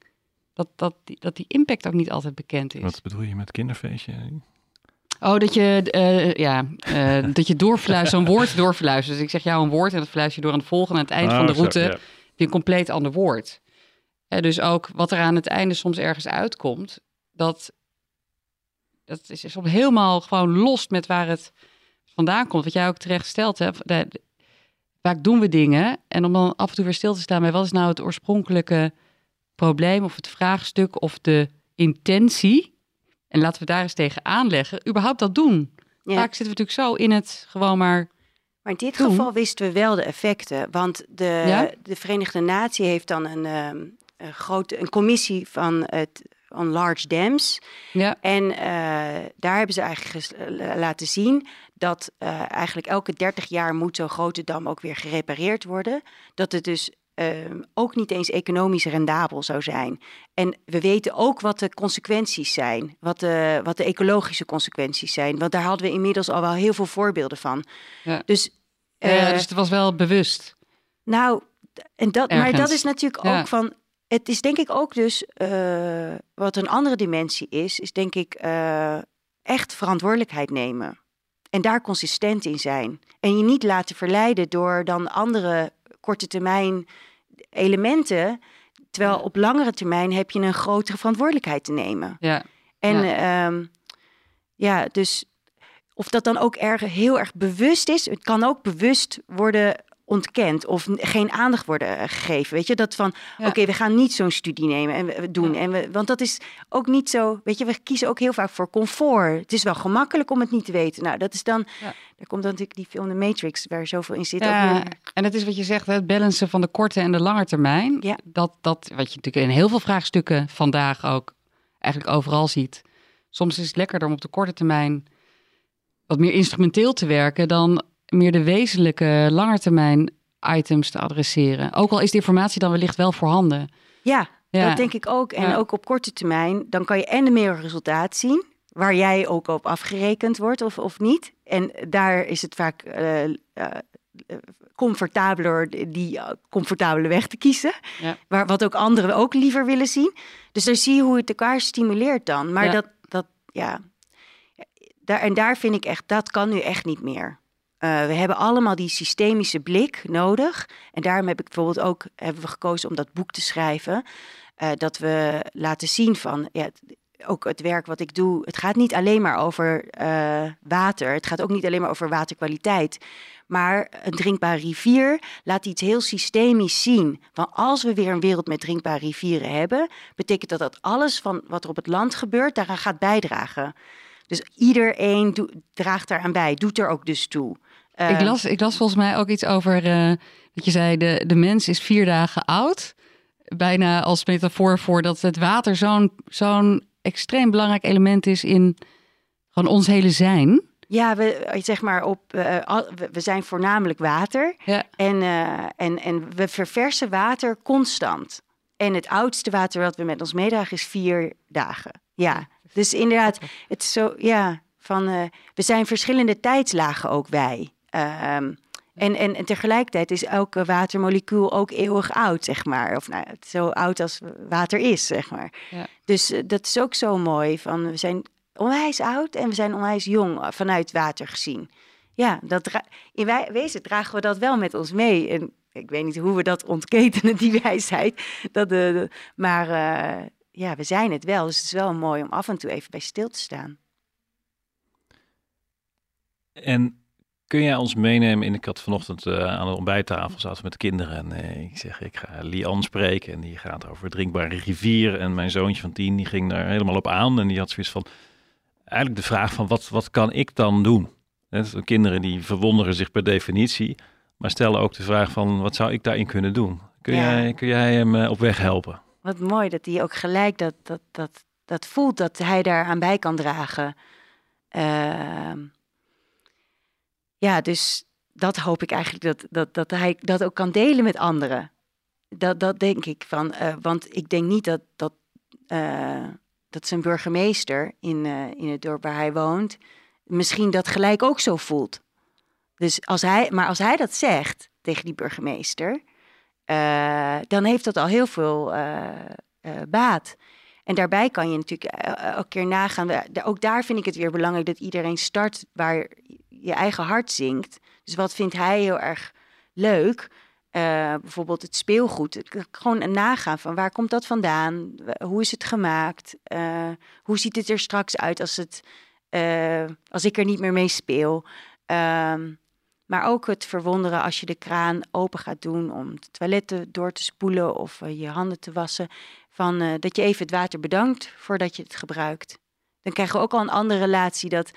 [SPEAKER 2] dat, dat, dat die impact ook niet altijd bekend is.
[SPEAKER 1] Wat bedoel je met kinderfeestje?
[SPEAKER 2] Oh, dat je, eh, ja, eh, dat je doorfluistert, een woord doorfluistert. Dus ik zeg jou een woord en dat fluister je door aan het volgen. En aan het eind
[SPEAKER 1] Ah,
[SPEAKER 2] van de
[SPEAKER 1] zo,
[SPEAKER 2] route
[SPEAKER 1] ja.
[SPEAKER 2] heb je een compleet ander woord. Eh, dus ook wat er aan het einde soms ergens uitkomt, dat, dat is soms helemaal gewoon los met waar het vandaan komt. Wat jij ook terecht stelt, hè. Vaak doen we dingen en om dan af en toe weer stil te staan bij wat is nou het oorspronkelijke probleem of het vraagstuk of de intentie. En laten we daar eens tegen aanleggen. Überhaupt dat doen.
[SPEAKER 3] Ja.
[SPEAKER 2] Vaak zitten we natuurlijk zo in het gewoon maar.
[SPEAKER 3] Maar in dit
[SPEAKER 2] Doen.
[SPEAKER 3] geval wisten we wel de effecten. Want de,
[SPEAKER 2] Ja?
[SPEAKER 3] de Verenigde Natie heeft dan een, ehm, een, grote, een commissie van het on large dams.
[SPEAKER 2] Ja,
[SPEAKER 3] En eh, daar hebben ze eigenlijk eh, laten zien dat eh, eigenlijk elke 30 jaar moet zo'n grote dam ook weer gerepareerd worden. Dat het dus ehm, ook niet eens economisch rendabel zou zijn. En we weten ook wat de consequenties zijn, wat de, wat de ecologische consequenties zijn. Want daar hadden we inmiddels al wel heel veel voorbeelden van.
[SPEAKER 2] Ja.
[SPEAKER 3] Dus,
[SPEAKER 2] Eh, dus het was wel bewust.
[SPEAKER 3] nou, en dat, maar dat is natuurlijk
[SPEAKER 2] Ja.
[SPEAKER 3] ook van. Het is denk ik ook dus eh, wat een andere dimensie is, is denk ik eh, echt verantwoordelijkheid nemen. En daar consistent in zijn. En je niet laten verleiden door dan andere korte termijn elementen. Terwijl
[SPEAKER 2] Ja.
[SPEAKER 3] op langere termijn heb je een grotere verantwoordelijkheid te nemen.
[SPEAKER 2] Ja,
[SPEAKER 3] En
[SPEAKER 2] Ja.
[SPEAKER 3] ja, ja dus of dat dan ook erg, heel erg bewust is, het kan ook bewust worden ontkend of geen aandacht worden eh, gegeven. Weet je, dat van
[SPEAKER 2] Ja.
[SPEAKER 3] oké, we gaan niet zo'n studie nemen en we, doen.
[SPEAKER 2] Ja.
[SPEAKER 3] En we, want dat is ook niet zo, weet je, we kiezen ook heel vaak voor comfort. Het is wel gemakkelijk om het niet te weten. Nou, dat is dan,
[SPEAKER 2] Ja.
[SPEAKER 3] daar komt dan natuurlijk die film The Matrix, waar zoveel in zit.
[SPEAKER 2] ja. en het is wat je zegt, het balancen van de korte en de lange termijn.
[SPEAKER 3] Ja.
[SPEAKER 2] Dat, dat wat je natuurlijk in heel veel vraagstukken vandaag ook eigenlijk overal ziet. Soms is het lekkerder om op de korte termijn wat meer instrumenteel te werken dan meer de wezenlijke langetermijn items te adresseren. Ook al is de informatie dan wellicht wel voorhanden.
[SPEAKER 3] Ja,
[SPEAKER 2] Ja.
[SPEAKER 3] dat denk ik ook. En
[SPEAKER 2] Ja.
[SPEAKER 3] ook op korte termijn, dan kan je en de meer resultaat zien, waar jij ook op afgerekend wordt of, of niet. En daar is het vaak eh, eh, comfortabeler die eh, comfortabele weg te kiezen.
[SPEAKER 2] Ja.
[SPEAKER 3] Waar, wat ook anderen ook liever willen zien. Dus daar zie je hoe het elkaar stimuleert dan. Maar dat, dat, ja. Daar, en daar vind ik echt, dat kan nu echt niet meer. Eh, we hebben allemaal die systemische blik nodig. En daarom heb ik bijvoorbeeld ook hebben we gekozen om dat boek te schrijven. Eh, dat we laten zien van ja, ook het werk wat ik doe. Het gaat niet alleen maar over eh, water. Het gaat ook niet alleen maar over waterkwaliteit. Maar een drinkbare rivier laat iets heel systemisch zien. Van als we weer een wereld met drinkbare rivieren hebben, betekent dat dat alles van wat er op het land gebeurt, daaraan gaat bijdragen. Dus iedereen draagt daaraan bij, doet er ook dus toe. Eh,
[SPEAKER 2] Ik las, ik las volgens mij ook iets over eh, dat je zei, de, de mens is vier dagen oud. Bijna als metafoor voor dat het water zo'n zo'n extreem belangrijk element is in gewoon ons hele zijn.
[SPEAKER 3] Ja, we, zeg maar op, eh, we- zijn voornamelijk water.
[SPEAKER 2] Ja,
[SPEAKER 3] En, eh, en, en we verversen water constant. En het oudste water wat we met ons meedragen is vier dagen. Ja, dus inderdaad, het is zo, ja, van, eh, we zijn verschillende tijdslagen ook wij. Ehm, en, en, en tegelijkertijd is elke watermolecuul ook eeuwig oud, zeg maar. Of nou, zo oud als water is, zeg maar.
[SPEAKER 2] Ja.
[SPEAKER 3] Dus eh, dat is ook zo mooi. Van, we zijn onwijs oud en we zijn onwijs jong eh, vanuit water gezien. Ja, dat in wij- wezen dragen we dat wel met ons mee. En ik weet niet hoe we dat ontketenen, die wijsheid. Dat de, de- maar eh, ja, we zijn het wel. Dus het is wel mooi om af en toe even bij stil te staan.
[SPEAKER 1] En kun jij ons meenemen in, ik had vanochtend eh, aan de ontbijttafel zaten met de kinderen en eh, ik zeg, ik ga Lian spreken en die gaat over drinkbare rivier en mijn zoontje van tien, die ging daar helemaal op aan en die had zoiets van, eigenlijk de vraag van wat, wat kan ik dan doen? kinderen die verwonderen zich per definitie, maar stellen ook de vraag van wat zou ik daarin kunnen doen? Kun, jij, kun jij hem op weg helpen?
[SPEAKER 3] Wat mooi dat hij ook gelijk dat, dat, dat, dat voelt dat hij daar aan bij kan dragen. Ja, dus dat hoop ik eigenlijk dat, dat, dat hij dat ook kan delen met anderen. Dat, dat denk ik van, uh, want ik denk niet dat, dat, uh, dat zijn burgemeester in, uh, in het dorp waar hij woont, misschien dat gelijk ook zo voelt. Dus als hij, maar als hij dat zegt tegen die burgemeester, dan heeft dat al heel veel baat. En daarbij kan je natuurlijk elke keer nagaan. Ook daar vind ik het weer belangrijk dat iedereen start waar je eigen hart zingt. Dus wat vindt hij heel erg leuk? Uh, bijvoorbeeld het speelgoed. Gewoon een nagaan van waar komt dat vandaan? Hoe is het gemaakt? Hoe ziet het er straks uit als, het, als ik er niet meer mee speel? Um, maar ook het verwonderen als je de kraan open gaat doen om de toiletten door te spoelen of je handen te wassen. Van, dat je even het water bedankt voordat je het gebruikt. Dan krijgen we ook al een andere relatie dat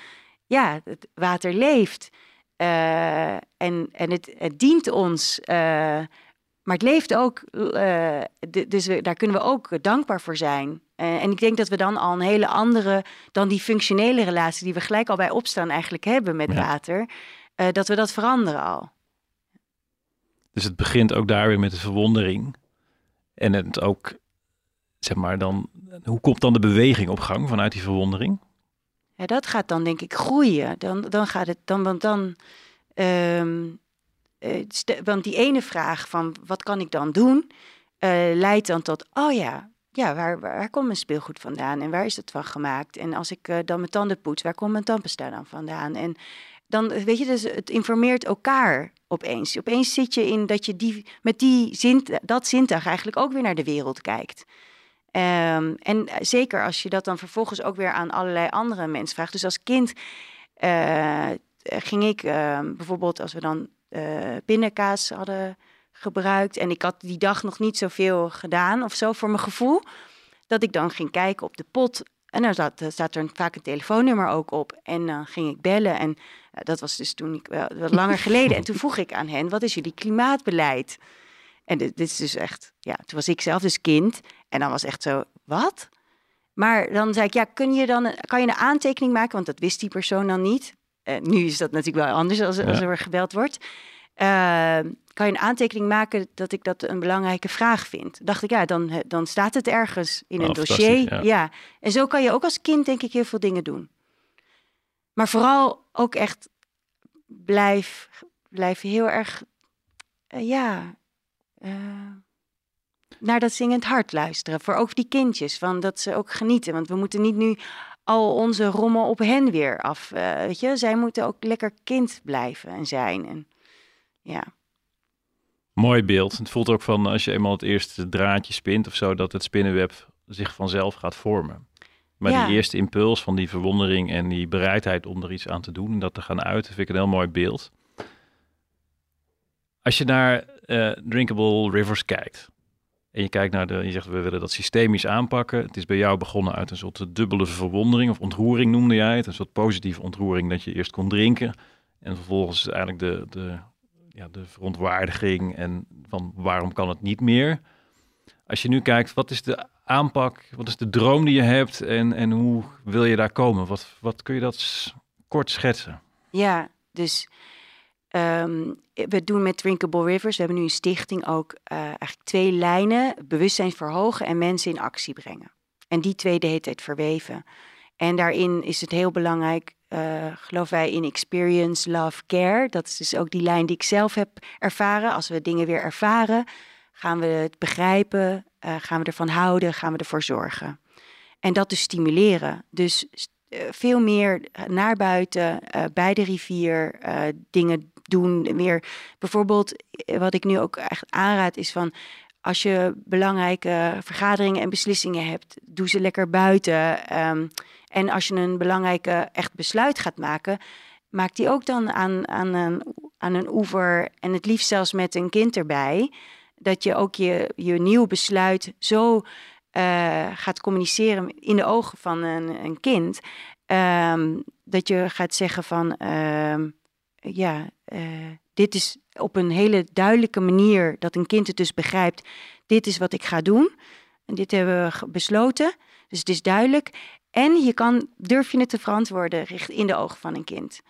[SPEAKER 3] ja, het water leeft. Uh, en en het, het dient ons. Maar het leeft ook. Uh, dus we, daar kunnen we ook dankbaar voor zijn. en ik denk dat we dan al een hele andere. dan die functionele relatie. die we gelijk al bij opstaan eigenlijk hebben met ja. water. Dat we dat veranderen al.
[SPEAKER 1] Dus het begint ook daar weer met de verwondering. En het ook. zeg maar dan. hoe komt dan de beweging op gang vanuit die verwondering?
[SPEAKER 3] Ja, dat gaat dan denk ik groeien. Dan, dan gaat het dan, want dan. Um, want die ene vraag van wat kan ik dan doen, uh, leidt dan tot, oh ja, ja waar, waar, komt mijn speelgoed vandaan en waar is het van gemaakt? En als ik uh, dan mijn tanden poets, waar komt mijn tandpasta dan vandaan? En dan, weet je, dus het informeert elkaar opeens. Opeens zit je in dat je die, met die zin, dat zintuig eigenlijk ook weer naar de wereld kijkt. Um, en zeker als je dat dan vervolgens ook weer aan allerlei andere mensen vraagt. Dus als kind uh, ging ik uh, bijvoorbeeld, als we dan uh, pindakaas hadden gebruikt. En ik had die dag nog niet zoveel gedaan of zo voor mijn gevoel. Dat ik dan ging kijken op de pot. En dan zat, staat er vaak een telefoonnummer ook op. En dan ging ik bellen. En dat was dus toen ik wel wat langer geleden. En toen vroeg ik aan hen: wat is jullie klimaatbeleid? En dit, dit, is dus echt, ja, toen was ik zelf dus kind. En dan was echt zo, wat? Maar dan zei ik, ja, kun je dan, kan je een aantekening maken? Want dat wist die persoon dan niet. Uh, nu is dat natuurlijk wel anders als, als er gebeld wordt. Uh, kan je een aantekening maken dat ik dat een belangrijke vraag vind? Dacht ik, ja, dan, dan staat het ergens in een oh, dossier. Ja. ja. En zo kan je ook als kind, denk ik, heel veel dingen doen. Maar vooral ook echt blijf, blijf heel erg, uh, ja, uh, naar dat zingend hart luisteren. Voor ook die kindjes, van dat ze ook genieten. Want we moeten niet nu al onze rommel op hen weer af. Weet je, zij moeten ook lekker kind blijven en zijn. En, ja.
[SPEAKER 1] Mooi beeld. Het voelt ook van als je eenmaal het eerste draadje spint of zo, dat het spinnenweb zich vanzelf gaat vormen. Maar ja. die eerste impuls van die verwondering en die bereidheid om er iets aan te doen en dat te gaan uiten, vind ik een heel mooi beeld. Als je naar uh, Drinkable Rivers kijkt, en je kijkt naar de, je zegt we willen dat systemisch aanpakken. Het is bij jou begonnen uit een soort dubbele verwondering of ontroering noemde jij het. Een soort positieve ontroering dat je eerst kon drinken. En vervolgens eigenlijk de, de, ja, de verontwaardiging en van waarom kan het niet meer. Als je nu kijkt, wat is de aanpak, wat is de droom die je hebt en, en hoe wil je daar komen? Wat, wat kun je dat kort schetsen?
[SPEAKER 3] Ja, dus Um, we doen met Drinkable Rivers, we hebben nu een stichting ook uh, eigenlijk twee lijnen, bewustzijn verhogen en mensen in actie brengen. En die twee de hele tijd verweven. En daarin is het heel belangrijk, uh, geloof wij, in experience, love, care. Dat is dus ook die lijn die ik zelf heb ervaren. Als we dingen weer ervaren, gaan we het begrijpen, uh, gaan we ervan houden, gaan we ervoor zorgen. En dat dus stimuleren. Dus veel meer naar buiten, bij de rivier, dingen doen. Meer bijvoorbeeld, eh, wat ik nu ook echt aanraad, is van als je belangrijke vergaderingen en beslissingen hebt, doe ze lekker buiten. Um, en als je een belangrijke echt besluit gaat maken, maak die ook dan aan, aan, een, aan een oever en het liefst zelfs met een kind erbij. Dat je ook je, je nieuw besluit zo uh, gaat communiceren in de ogen van een, een kind. Ehm, dat je gaat zeggen van, ehm, ja, eh, dit is op een hele duidelijke manier dat een kind het dus begrijpt, dit is wat ik ga doen. En dit hebben we besloten. Dus het is duidelijk. En je kan, durf je het te verantwoorden in de ogen van een kind.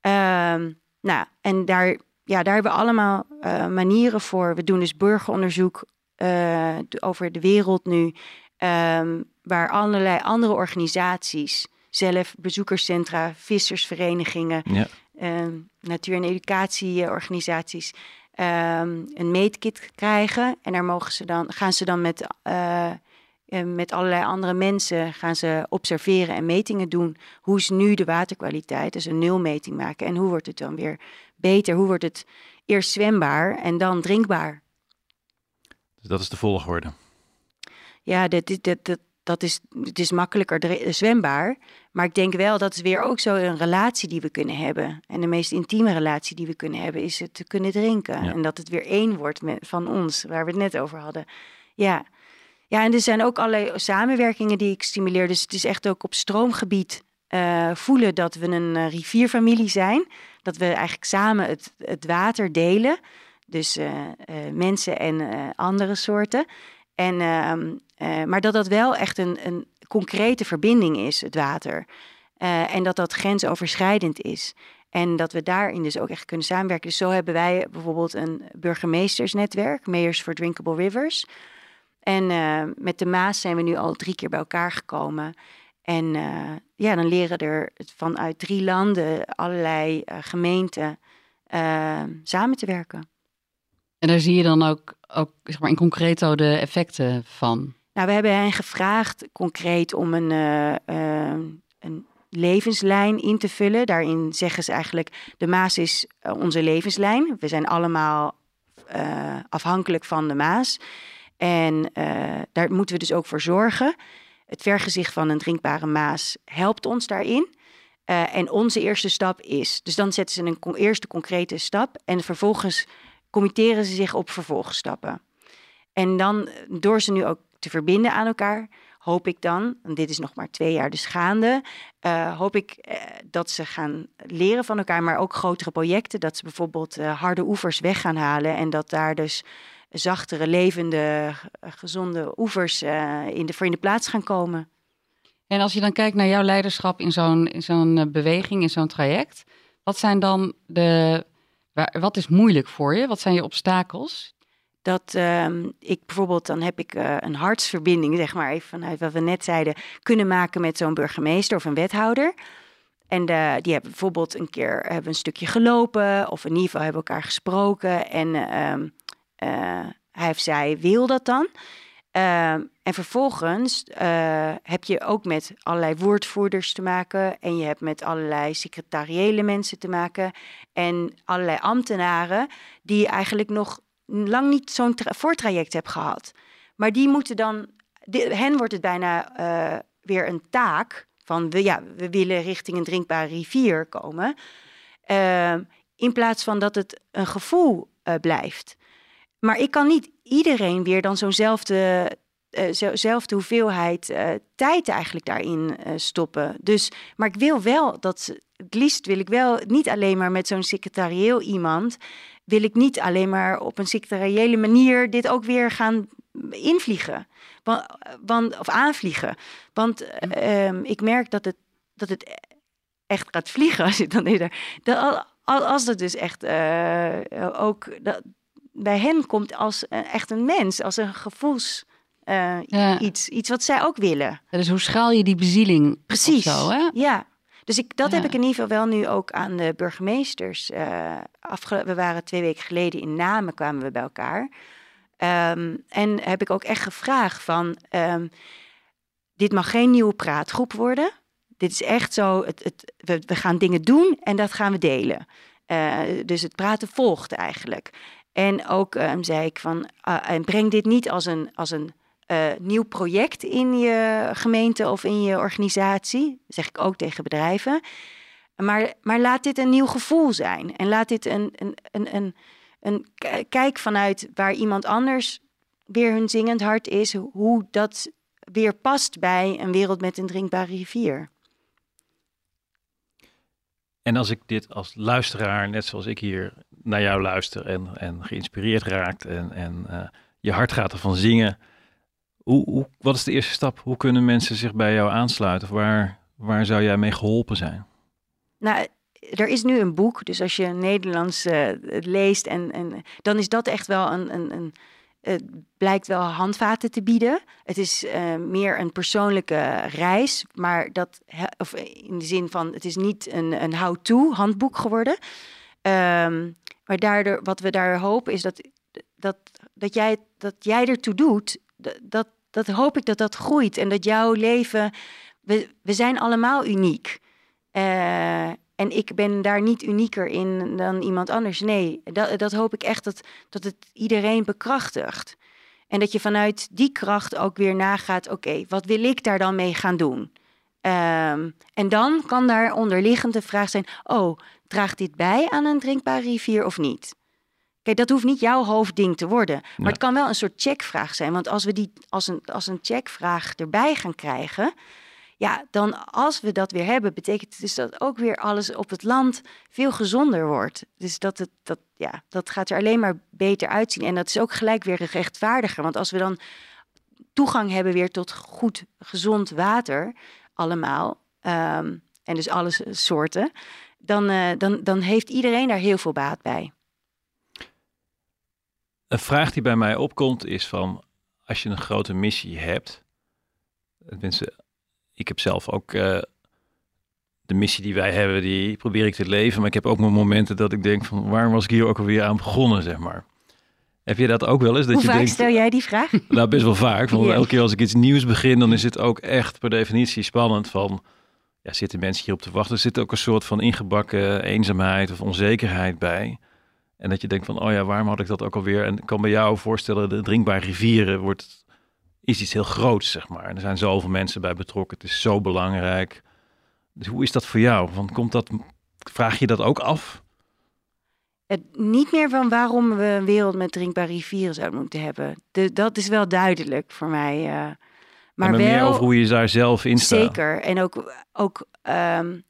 [SPEAKER 3] Ehm, nou, en daar, ja, daar hebben we allemaal uh, manieren voor. We doen dus burgeronderzoek uh, over de wereld nu. Um, waar allerlei andere organisaties, zelf bezoekerscentra, vissersverenigingen, ja. um, natuur- en educatieorganisaties, een meetkit krijgen. En daar mogen ze dan, gaan ze dan met uh, met allerlei andere mensen gaan ze observeren en metingen doen. Hoe is nu de waterkwaliteit? Dus een nulmeting maken. En hoe wordt het dan weer beter? Hoe wordt het eerst zwembaar en dan drinkbaar?
[SPEAKER 1] Dus dat is de volgorde.
[SPEAKER 3] Ja, dat, dat, dat, dat is, het is makkelijker zwembaar. Maar ik denk wel dat is weer ook zo een relatie die we kunnen hebben. En de meest intieme relatie die we kunnen hebben is het te kunnen drinken. En dat het weer één wordt met, van ons, waar we het net over hadden. Ja, ja, en er zijn ook allerlei samenwerkingen die ik stimuleer. Dus het is echt ook op stroomgebied uh, voelen dat we een uh, rivierfamilie zijn. Dat we eigenlijk samen het, het water delen. Dus uh, mensen en andere soorten. En, ehm, maar dat dat wel echt een, een concrete verbinding is, het water. en dat dat grensoverschrijdend is. En dat we daarin dus ook echt kunnen samenwerken. Dus zo hebben wij bijvoorbeeld een burgemeestersnetwerk, Mayors for Drinkable Rivers. En uh, met de Maas zijn we nu al drie keer bij elkaar gekomen. En uh, ja, dan leren er vanuit drie landen allerlei uh, gemeenten samen te werken.
[SPEAKER 2] En daar zie je dan ook, ook zeg maar in concreto de effecten van?
[SPEAKER 3] Nou, we hebben hen gevraagd concreet om een, een levenslijn in te vullen. Daarin zeggen ze eigenlijk, de Maas is onze levenslijn. We zijn allemaal afhankelijk van de Maas. En uh, daar moeten we dus ook voor zorgen. Het vergezicht van een drinkbare maas helpt ons daarin. Uh, en onze eerste stap is. Dus dan zetten ze een eerste concrete stap. En vervolgens committeren ze zich op vervolgstappen. En dan, door ze nu ook te verbinden aan elkaar, hoop ik dan, en dit is nog maar twee jaar dus gaande, uh, hoop ik dat ze gaan leren van elkaar, maar ook grotere projecten. Dat ze bijvoorbeeld harde oevers weg gaan halen en dat daar dus zachtere, levende, gezonde oevers uh, in, de, voor in de plaats gaan komen.
[SPEAKER 2] En als je dan kijkt naar jouw leiderschap in zo'n zo'n eh, beweging, in zo'n traject, wat zijn dan de. Wat is moeilijk voor je? Wat zijn je obstakels?
[SPEAKER 3] Dat uh, ik bijvoorbeeld, dan heb ik uh, een hartsverbinding, zeg maar even vanuit wat we net zeiden, kunnen maken met zo'n burgemeester of een wethouder. En de, die hebben bijvoorbeeld een keer hebben een stukje gelopen, of in ieder geval hebben elkaar gesproken. En uh, hij of zij wil dat dan. Uh, en vervolgens uh, heb je ook met allerlei woordvoerders te maken. En je hebt met allerlei secretariële mensen te maken. En allerlei ambtenaren die eigenlijk nog lang niet zo'n voortraject hebben gehad. Maar die moeten dan, hen wordt het bijna uh, weer een taak. Van we, ja, we willen richting een drinkbare rivier komen. Ehm, in plaats van dat het een gevoel blijft. Maar ik kan niet iedereen weer dan zo'nzelfde uh, hoeveelheid uh, tijd eigenlijk daarin uh, stoppen. Dus, maar ik wil wel dat, het liefst wil ik wel niet alleen maar met zo'n secretarieel iemand, wil ik niet alleen maar op een secretariële manier dit ook weer gaan invliegen. Want, want, of aanvliegen. Want uh, ik merk dat het, dat het echt gaat vliegen als je dan eerder. Dat, als het dus echt ook. Dat, bij hen komt als uh, echt een mens, als een gevoels. Uh, ja. iets, iets wat zij ook willen.
[SPEAKER 2] dus hoe schaal je die bezieling?
[SPEAKER 3] Precies.
[SPEAKER 2] Zo, hè?
[SPEAKER 3] Ja. Dus ik, dat ja. heb ik in ieder geval wel nu ook aan de burgemeesters. Uh, we waren twee weken geleden in Namen, kwamen we bij elkaar. Um, en heb ik ook echt gevraagd van, um, dit mag geen nieuwe praatgroep worden. Dit is echt zo, het, het, we, we, gaan dingen doen en dat gaan we delen. Uh, dus het praten volgt eigenlijk. En ook um, zei ik van, uh, en breng dit niet als een, als een uh, nieuw project in je gemeente of in je organisatie. Zeg ik ook tegen bedrijven. Maar, maar laat dit een nieuw gevoel zijn. En laat dit een, een, een, een, een kijk vanuit waar iemand anders weer hun zingend hart is, hoe dat weer past bij een wereld met een drinkbare rivier.
[SPEAKER 1] En als ik dit als luisteraar, net zoals ik hier naar jou luister en, en geïnspireerd raakt en, en uh, je hart gaat ervan zingen. Hoe, hoe, wat is de eerste stap? Hoe kunnen mensen zich bij jou aansluiten? Of waar, waar zou jij mee geholpen zijn?
[SPEAKER 3] Nou, er is nu een boek, dus als je Nederlands uh, leest, en, en, dan is dat echt wel een, een, een het blijkt wel handvaten te bieden. Het is uh, meer een persoonlijke reis, maar dat, of in de zin van, het is niet een, een how-to handboek geworden. Um, maar daardoor, wat we daar hopen is dat, dat, dat, jij, dat jij ertoe doet, dat, dat hoop ik dat dat groeit en dat jouw leven, we, we zijn allemaal uniek. Uh, en ik ben daar niet unieker in dan iemand anders. Nee, dat, dat hoop ik echt dat, dat het iedereen bekrachtigt. En dat je vanuit die kracht ook weer nagaat: oké, wat wil ik daar dan mee gaan doen? Um, en dan kan daar onderliggend de vraag zijn: oh, draagt dit bij aan een drinkbare rivier of niet? Kijk, dat hoeft niet jouw hoofdding te worden. Maar het kan wel een soort checkvraag zijn. Want als we die als een, als een checkvraag erbij gaan krijgen, ja, dan als we dat weer hebben, betekent het dus dat ook weer alles op het land veel gezonder wordt. Dus dat, het, dat, ja, dat gaat er alleen maar beter uitzien. En dat is ook gelijk weer rechtvaardiger. Want als we dan toegang hebben weer tot goed, gezond water, allemaal, um, en dus alle soorten, dan, uh, dan, dan heeft iedereen daar heel veel baat bij.
[SPEAKER 1] Een vraag die bij mij opkomt is van, als je een grote missie hebt, mensen ik heb zelf ook uh, de missie die wij hebben, die probeer ik te leven. Maar ik heb ook mijn momenten dat ik denk van waarom was ik hier ook alweer aan begonnen, zeg maar. Heb je dat ook wel eens? Dat
[SPEAKER 3] Hoe
[SPEAKER 1] je
[SPEAKER 3] vaak
[SPEAKER 1] denkt,
[SPEAKER 3] stel jij die vraag?
[SPEAKER 1] Nou, best wel vaak. Want elke keer als ik iets nieuws begin, dan is het ook echt per definitie spannend van... Ja, zitten mensen hierop te wachten? Er zit ook een soort van ingebakken eenzaamheid of onzekerheid bij. En dat je denkt van, oh ja, waarom had ik dat ook alweer? En ik kan bij jou voorstellen, de drinkbare rivieren wordt is iets heel groots, zeg maar. er zijn zoveel mensen bij betrokken. Het is zo belangrijk. Dus hoe is dat voor jou? Want komt dat, vraag je dat ook af?
[SPEAKER 3] Het, niet meer van waarom we een wereld met drinkbare rivieren zouden moeten hebben. De, dat is wel duidelijk voor mij. Uh, maar,
[SPEAKER 1] maar
[SPEAKER 3] wel,
[SPEAKER 1] meer over hoe je daar zelf in staat.
[SPEAKER 3] Zeker. En ook, ook um,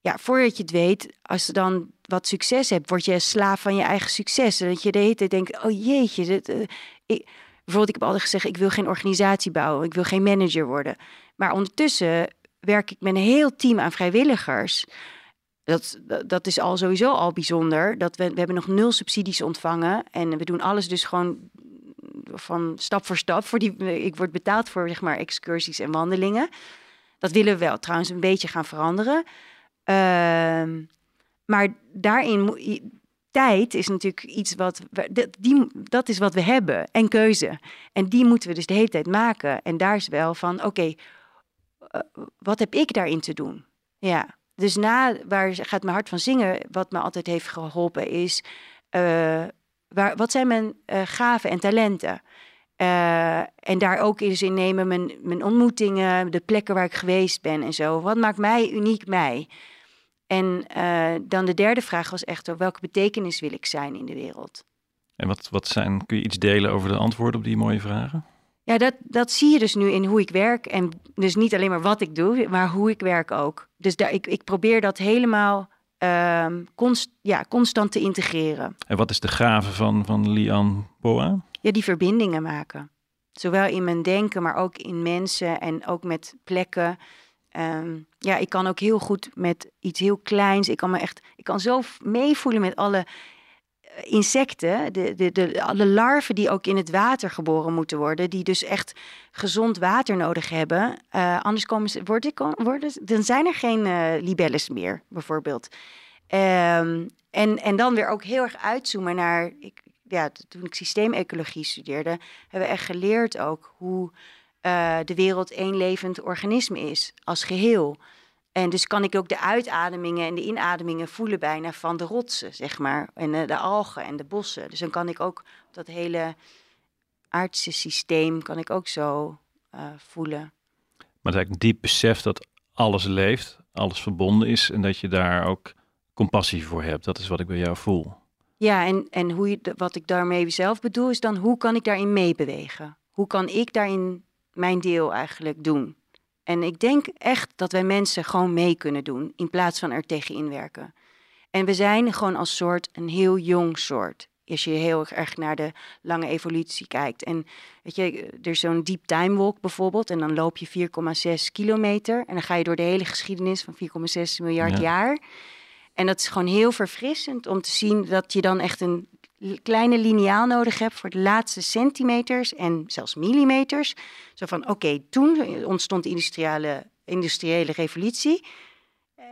[SPEAKER 3] ja, voordat je het weet, als je dan wat succes hebt, word je slaaf van je eigen succes. Dat je de hele tijd denkt, oh jeetje, dit, uh, ik, Bijvoorbeeld, ik heb altijd gezegd, ik wil geen organisatie bouwen, ik wil geen manager worden. Maar ondertussen werk ik met een heel team aan vrijwilligers. Dat, dat is al sowieso al bijzonder. Dat we, we hebben nog nul subsidies ontvangen. En we doen alles dus gewoon van stap voor stap. Voor die, ik word betaald voor zeg maar, excursies en wandelingen. Dat willen we wel trouwens een beetje gaan veranderen. Uh, maar daarin tijd is natuurlijk iets wat. We, die, dat is wat we hebben. En keuze. En die moeten we dus de hele tijd maken. En daar is wel van: oké, eh, wat heb ik daarin te doen? Ja. Dus na waar gaat mijn hart van zingen, wat me altijd heeft geholpen, is. Uh, waar, wat zijn mijn uh, gaven en talenten? en daar ook eens in nemen mijn, mijn ontmoetingen, de plekken waar ik geweest ben en zo. Wat maakt mij uniek mij? En dan de derde vraag was echt, welke betekenis wil ik zijn in de wereld?
[SPEAKER 1] En wat, wat zijn, kun je iets delen over de antwoorden op die mooie vragen?
[SPEAKER 3] Ja, dat, dat zie je dus nu in hoe ik werk. En dus niet alleen maar wat ik doe, maar hoe ik werk ook. Dus daar, ik, ik probeer dat helemaal um, const, ja, constant te integreren.
[SPEAKER 1] En wat is de gave van, van Lian Boa?
[SPEAKER 3] Ja, die verbindingen maken. Zowel in mijn denken, maar ook in mensen en ook met plekken. Um, ja, ik kan ook heel goed met iets heel kleins. Ik kan me echt, ik kan zo meevoelen met alle insecten, de, de, de, alle larven die ook in het water geboren moeten worden, die dus echt gezond water nodig hebben. Uh, anders komen ze, worden, dan zijn er geen uh, libelles meer, bijvoorbeeld. Um, en, en dan weer ook heel erg uitzoomen naar, ik, ja, toen ik systeemecologie studeerde, hebben we echt geleerd ook hoe uh, de wereld één levend organisme is, als geheel. En dus kan ik ook de uitademingen en de inademingen voelen bijna van de rotsen, zeg maar. En uh, de algen en de bossen. Dus dan kan ik ook dat hele aardse systeem kan ik ook zo uh, voelen.
[SPEAKER 1] Maar het is eigenlijk diep besef dat alles leeft, alles verbonden is en dat je daar ook compassie voor hebt. Dat is wat ik bij jou voel.
[SPEAKER 3] Ja, en, en hoe je, wat ik daarmee zelf bedoel is dan hoe kan ik daarin meebewegen? Hoe kan ik daarin mijn deel eigenlijk doen. En ik denk echt dat wij mensen gewoon mee kunnen doen in plaats van er tegen inwerken. En we zijn gewoon als soort een heel jong soort. Als je heel erg naar de lange evolutie kijkt. En weet je, er is zo'n deep time walk bijvoorbeeld. En dan loop je 4,6 kilometer. En dan ga je door de hele geschiedenis van 4,6 miljard
[SPEAKER 1] Ja.
[SPEAKER 3] jaar. En dat is gewoon heel verfrissend om te zien dat je dan echt een kleine lineaal nodig hebt voor de laatste centimeters en zelfs millimeters. Zo van, oké, toen ontstond de industriële, industriële revolutie.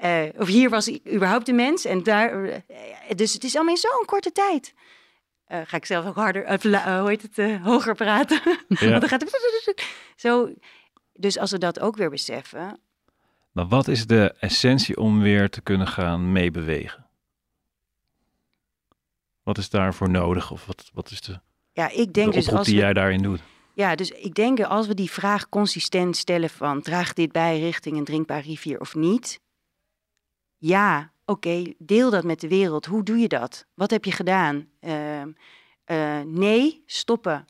[SPEAKER 3] Eh, of hier was überhaupt de mens. En daar, eh, dus het is allemaal in zo'n korte tijd. Eh, ga ik zelf ook harder, hoe heet het, hoger praten.
[SPEAKER 1] Ja.
[SPEAKER 3] Want dan gaat het zo. Dus als we dat ook weer beseffen,
[SPEAKER 1] Maar wat is de essentie om weer te kunnen gaan meebewegen? Wat is daarvoor nodig? Of wat, wat is de,
[SPEAKER 3] ja, ik
[SPEAKER 1] de
[SPEAKER 3] denk dus
[SPEAKER 1] oproep
[SPEAKER 3] als
[SPEAKER 1] die
[SPEAKER 3] we,
[SPEAKER 1] jij daarin doet?
[SPEAKER 3] ja, dus ik denk dat als we die vraag consistent stellen van draagt dit bij richting een drinkbaar rivier of niet? Ja, oké, deel dat met de wereld. Hoe doe je dat? Wat heb je gedaan? Ehm, eh, nee, stoppen.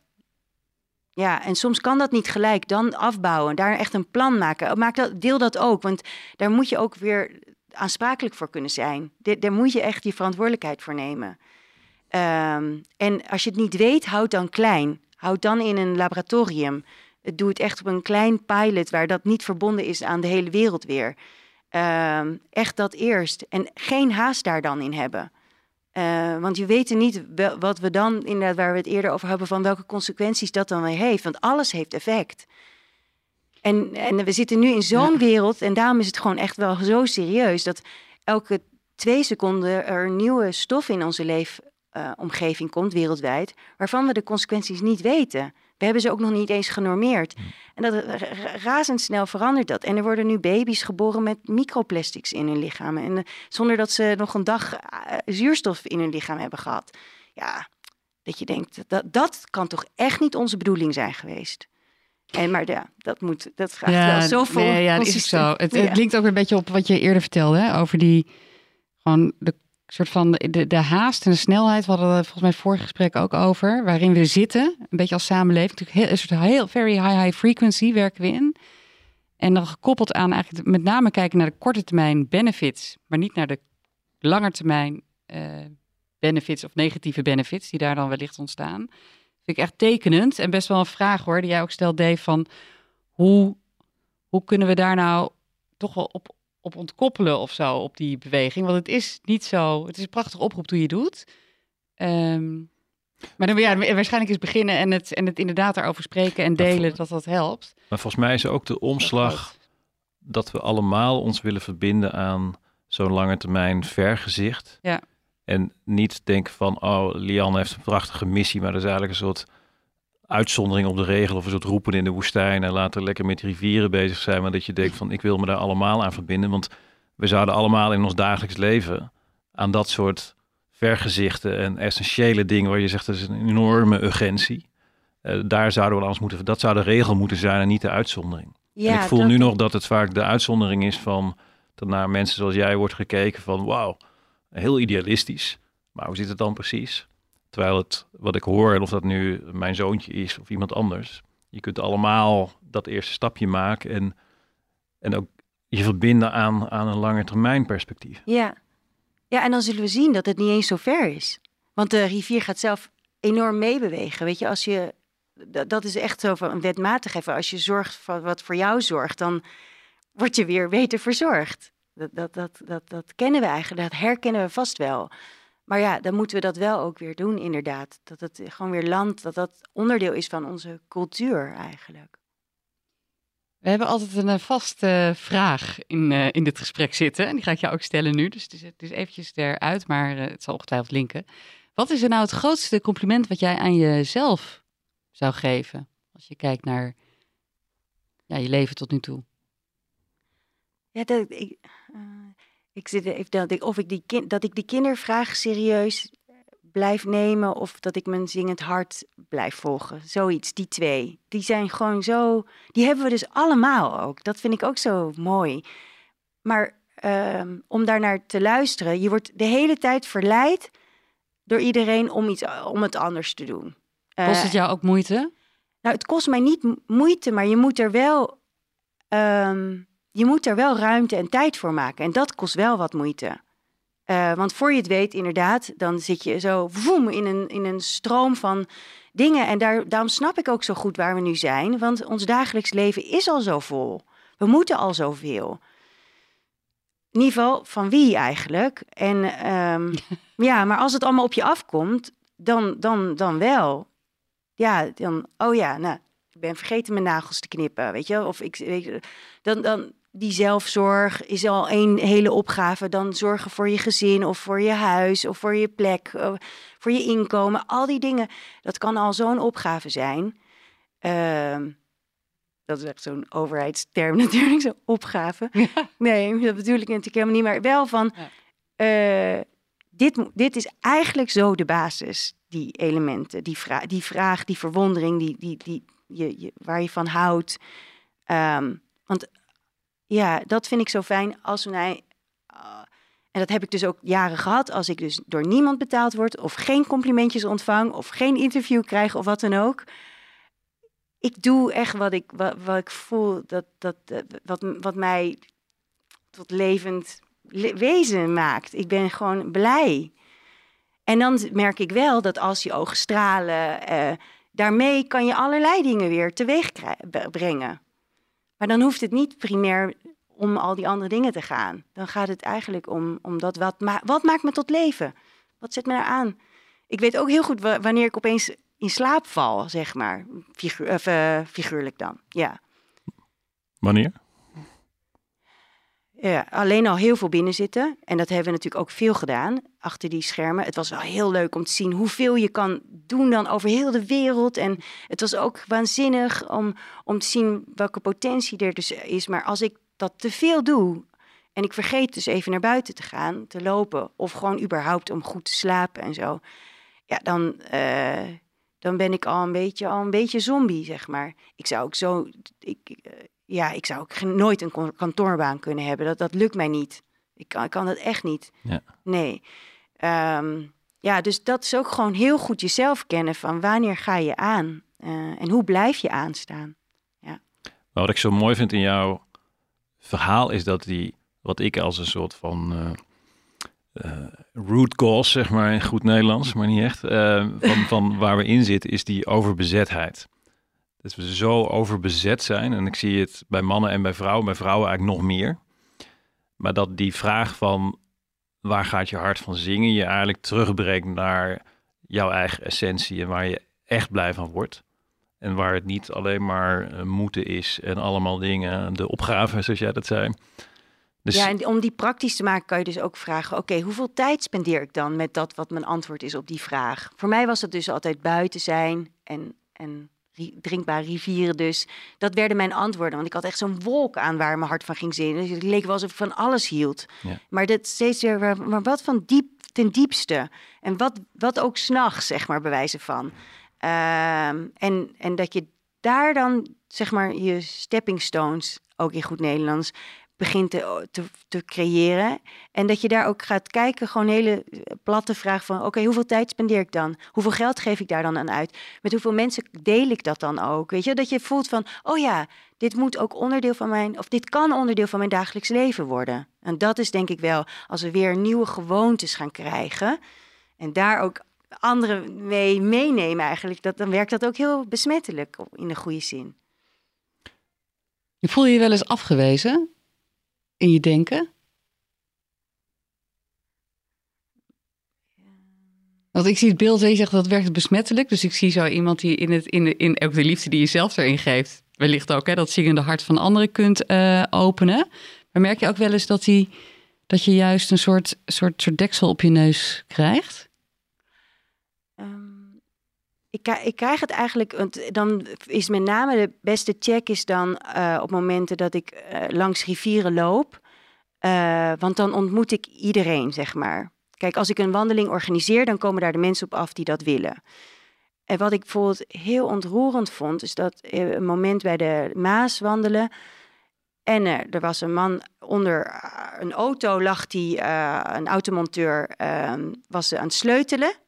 [SPEAKER 3] Ja, en soms kan dat niet gelijk. Dan afbouwen, daar echt een plan maken. Maak dat, deel dat ook, want daar moet je ook weer aansprakelijk voor kunnen zijn. Daar- Daar moet je echt je verantwoordelijkheid voor nemen. Ehm, en als je het niet weet, houd dan klein. Houd dan in een laboratorium. Doe het echt op een klein pilot waar dat niet verbonden is aan de hele wereld weer. Ehm, echt dat eerst. En geen haast daar dan in hebben. Eh, want je weet niet wel- wat we dan, inderdaad, waar we het eerder over hebben, van welke consequenties dat dan weer heeft. Want alles heeft effect. En, en we zitten nu in zo'n
[SPEAKER 2] Ja.
[SPEAKER 3] wereld, en daarom is het gewoon echt wel zo serieus, dat elke twee seconden er nieuwe stof in onze leefomgeving komt, wereldwijd, waarvan we de consequenties niet weten. We hebben ze ook nog niet eens genormeerd. En dat ra- ra- razendsnel verandert dat. En er worden nu baby's geboren met microplastics in hun lichaam. En eh, zonder dat ze nog een dag eh, zuurstof in hun lichaam hebben gehad. Ja, dat je denkt, dat, dat kan toch echt niet onze bedoeling zijn geweest. En maar ja, dat moet, dat vraagt wel zoveel.
[SPEAKER 2] nee, ja, dat is zo. Het,
[SPEAKER 3] Ja.
[SPEAKER 2] het linkt ook weer een beetje op wat je eerder vertelde, hè, over die gewoon de soort van de, de haast en de snelheid. We hadden het volgens mij vorige gesprek ook over, waarin we zitten, een beetje als samenleving. Natuurlijk heel, een soort heel very high high frequency werken we in. En dan gekoppeld aan eigenlijk met name kijken naar de korte termijn benefits, maar niet naar de lange termijn eh, benefits of negatieve benefits die daar dan wellicht ontstaan. Vind ik echt tekenend en best wel een vraag hoor, die jij ook stelt, van hoe, hoe kunnen we daar nou toch wel op, op ontkoppelen of zo, op die beweging? Want het is niet zo, het is een prachtige oproep hoe je doet. Ehm, maar dan, ja, waarschijnlijk is beginnen en het, en het inderdaad daarover spreken en delen, dat dat helpt.
[SPEAKER 1] Maar volgens mij is ook de omslag dat we allemaal ons willen verbinden aan zo'n lange termijn vergezicht.
[SPEAKER 2] Ja.
[SPEAKER 1] En niet denken van, oh, Lian heeft een prachtige missie, maar dat is eigenlijk een soort uitzondering op de regel of een soort roepen in de woestijn en laten we lekker met rivieren bezig zijn. Maar dat je denkt van, ik wil me daar allemaal aan verbinden, want we zouden allemaal in ons dagelijks leven aan dat soort vergezichten en essentiële dingen waar je zegt, dat is een enorme urgentie. Eh, daar zouden we alles moeten, dat zou de regel moeten zijn en niet de uitzondering.
[SPEAKER 3] Ja,
[SPEAKER 1] en ik voel
[SPEAKER 3] dat-
[SPEAKER 1] nu nog dat het vaak de uitzondering is van dat naar mensen zoals jij wordt gekeken van wauw, heel idealistisch. Maar hoe zit het dan precies? Terwijl het, wat ik hoor, of dat nu mijn zoontje is of iemand anders, je kunt allemaal dat eerste stapje maken en, en ook je verbinden aan, aan een lange termijn perspectief.
[SPEAKER 3] Ja. ja, en dan zullen we zien dat het niet eens zo ver is. Want de rivier gaat zelf enorm meebewegen. Weet je, als je. Dat, is echt zo van een wetmatig even. Als je zorgt voor wat voor jou zorgt, dan word je weer beter verzorgd. Dat, dat, dat, dat, dat kennen we eigenlijk, dat herkennen we vast wel. Maar ja, dan moeten we dat wel ook weer doen, inderdaad. Dat het gewoon weer land, dat dat onderdeel is van onze cultuur eigenlijk.
[SPEAKER 2] We hebben altijd een eh, vaste vraag in, eh, in dit gesprek zitten. En die ga ik jou ook stellen nu. Dus het is, het is eventjes eruit, maar eh, het zal ongetwijfeld linken. Wat is er nou het grootste compliment wat jij aan jezelf zou geven? Als je kijkt naar ja, je leven tot nu toe.
[SPEAKER 3] Ja, dat, ik, ik zit even dat ik, of ik die kind, dat ik die kindervraag serieus blijf nemen of dat ik mijn zingend hart blijf volgen. Zoiets, die twee. Die zijn gewoon zo. Die hebben we dus allemaal ook. Dat vind ik ook zo mooi. Maar ehm, om daarnaar te luisteren, je wordt de hele tijd verleid door iedereen om, iets, om het anders te doen.
[SPEAKER 2] Kost
[SPEAKER 3] Eh,
[SPEAKER 2] het jou ook moeite?
[SPEAKER 3] nou, het kost mij niet mo- moeite, maar je moet er wel ehm, je moet er wel ruimte en tijd voor maken. En dat kost wel wat moeite. Uh, want voor je het weet, inderdaad, dan zit je zo voem, in, een, in een stroom van dingen. En daar, daarom snap ik ook zo goed waar we nu zijn. Want ons dagelijks leven is al zo vol. We moeten al zoveel. In ieder geval, van wie eigenlijk? En um, ja, maar als het allemaal op je afkomt, dan, dan, dan wel. Ja, dan, oh ja, nou, ik ben vergeten mijn nagels te knippen, weet je. Of ik, weet, dan, dan, die zelfzorg is al een hele opgave. Dan zorgen voor je gezin of voor je huis of voor je plek, eh, voor je inkomen. Al die dingen, dat kan al zo'n opgave zijn. Uh, dat is echt zo'n overheidsterm natuurlijk, zo'n opgave. Nee, dat bedoel ik natuurlijk helemaal niet. Maar wel van, uh, dit, dit is eigenlijk zo de basis, die elementen. Die, vra die vraag, die verwondering, die, die, die, je, je, waar je van houdt. Um, want ja, dat vind ik zo fijn als wij. Uh, en dat heb ik dus ook jaren gehad. Als ik dus door niemand betaald word, of geen complimentjes ontvang, of geen interview krijg, of wat dan ook. Ik doe echt wat ik, wat, wat ik voel, dat, dat, wat, wat mij tot levend wezen maakt. Ik ben gewoon blij. En dan merk ik wel dat als je ogen stralen, uh, daarmee kan je allerlei dingen weer teweeg brengen. Maar dan hoeft het niet primair om al die andere dingen te gaan. Dan gaat het eigenlijk om, om dat wat, ma wat maakt me tot leven? Wat zet me daar aan? Ik weet ook heel goed wanneer ik opeens in slaap val, zeg maar. Figuur, uh, figuurlijk dan, ja.
[SPEAKER 1] Wanneer?
[SPEAKER 3] Ja, alleen al heel veel binnen zitten. En dat hebben we natuurlijk ook veel gedaan achter die schermen. Het was wel heel leuk om te zien hoeveel je kan doen dan over heel de wereld. En het was ook waanzinnig om, om te zien welke potentie er dus is. Maar als ik dat te veel doe en ik vergeet dus even naar buiten te gaan, te lopen, of gewoon überhaupt om goed te slapen en zo, ja, dan, uh, dan ben ik al een beetje, al een beetje zombie, zeg maar. Ik zou ook zo, ik, uh, ja, ik zou ook nooit een kantoorbaan kunnen hebben. Dat, dat lukt mij niet. Ik kan, ik kan dat echt niet. Ja. Nee. Um, ja, dus dat is ook gewoon heel goed jezelf kennen van wanneer ga je aan uh, en hoe blijf je aanstaan. Ja.
[SPEAKER 1] Wat ik zo mooi vind in jouw verhaal is dat die, wat ik als een soort van uh, uh, root cause, zeg maar in goed Nederlands, maar niet echt, van, van waar we in zitten, is die overbezetheid dat we zo overbezet zijn. En ik zie het bij mannen en bij vrouwen, bij vrouwen eigenlijk nog meer. Maar dat die vraag van waar gaat je hart van zingen, je eigenlijk terugbrengt naar jouw eigen essentie en waar je echt blij van wordt. En waar het niet alleen maar uh, moeten is en allemaal dingen, de opgaven zoals jij dat zei.
[SPEAKER 3] Dus... Ja, en om die praktisch te maken kan je dus ook vragen: oké, hoeveel tijd spendeer ik dan met dat wat mijn antwoord is op die vraag? Voor mij was het dus altijd buiten zijn en, en drinkbare rivieren dus. Dat werden mijn antwoorden. Want ik had echt zo'n wolk aan waar mijn hart van ging zingen. Dus het leek wel alsof ik van alles hield. Maar dat steeds weer, maar wat van diep ten diepste. En wat, wat ook s'nachts, zeg maar, bewijzen van. Um, en, en dat je daar dan, zeg maar, je stepping stones, ook in goed Nederlands, begint te, te, te, creëren. En dat je daar ook gaat kijken, gewoon een hele eh, platte vraag van... oké, hoeveel tijd spendeer ik dan? Hoeveel geld geef ik daar dan aan uit? Met hoeveel mensen deel ik dat dan ook? Weet je, dat je voelt van, oh ja, dit moet ook onderdeel van mijn... of dit kan onderdeel van mijn dagelijks leven worden. En dat is denk ik wel, als we weer nieuwe gewoontes gaan krijgen... en daar ook anderen mee meenemen eigenlijk... Dat, dan werkt dat ook heel besmettelijk in de goede zin.
[SPEAKER 2] Voel je je wel eens afgewezen in je denken? Want ik zie het beeld, je zegt dat werkt besmettelijk. Dus ik zie zo iemand die in, het, in, de, in ook de liefde die je zelf erin geeft, wellicht ook hè, dat zingende hart van anderen kunt uh, openen. Maar merk je ook wel eens dat, die, dat je juist een soort, soort, soort deksel op je neus krijgt?
[SPEAKER 3] Ik, ik, krijg het eigenlijk, dan is met name de beste check is dan uh, op momenten dat ik uh, langs rivieren loop. Uh, want dan ontmoet ik iedereen, zeg maar. Kijk, als ik een wandeling organiseer, dan komen daar de mensen op af die dat willen. En wat ik bijvoorbeeld heel ontroerend vond, is dat een moment bij de Maas wandelen. En er was een man onder een auto, lag die, een automonteur, ehm, was aan het sleutelen.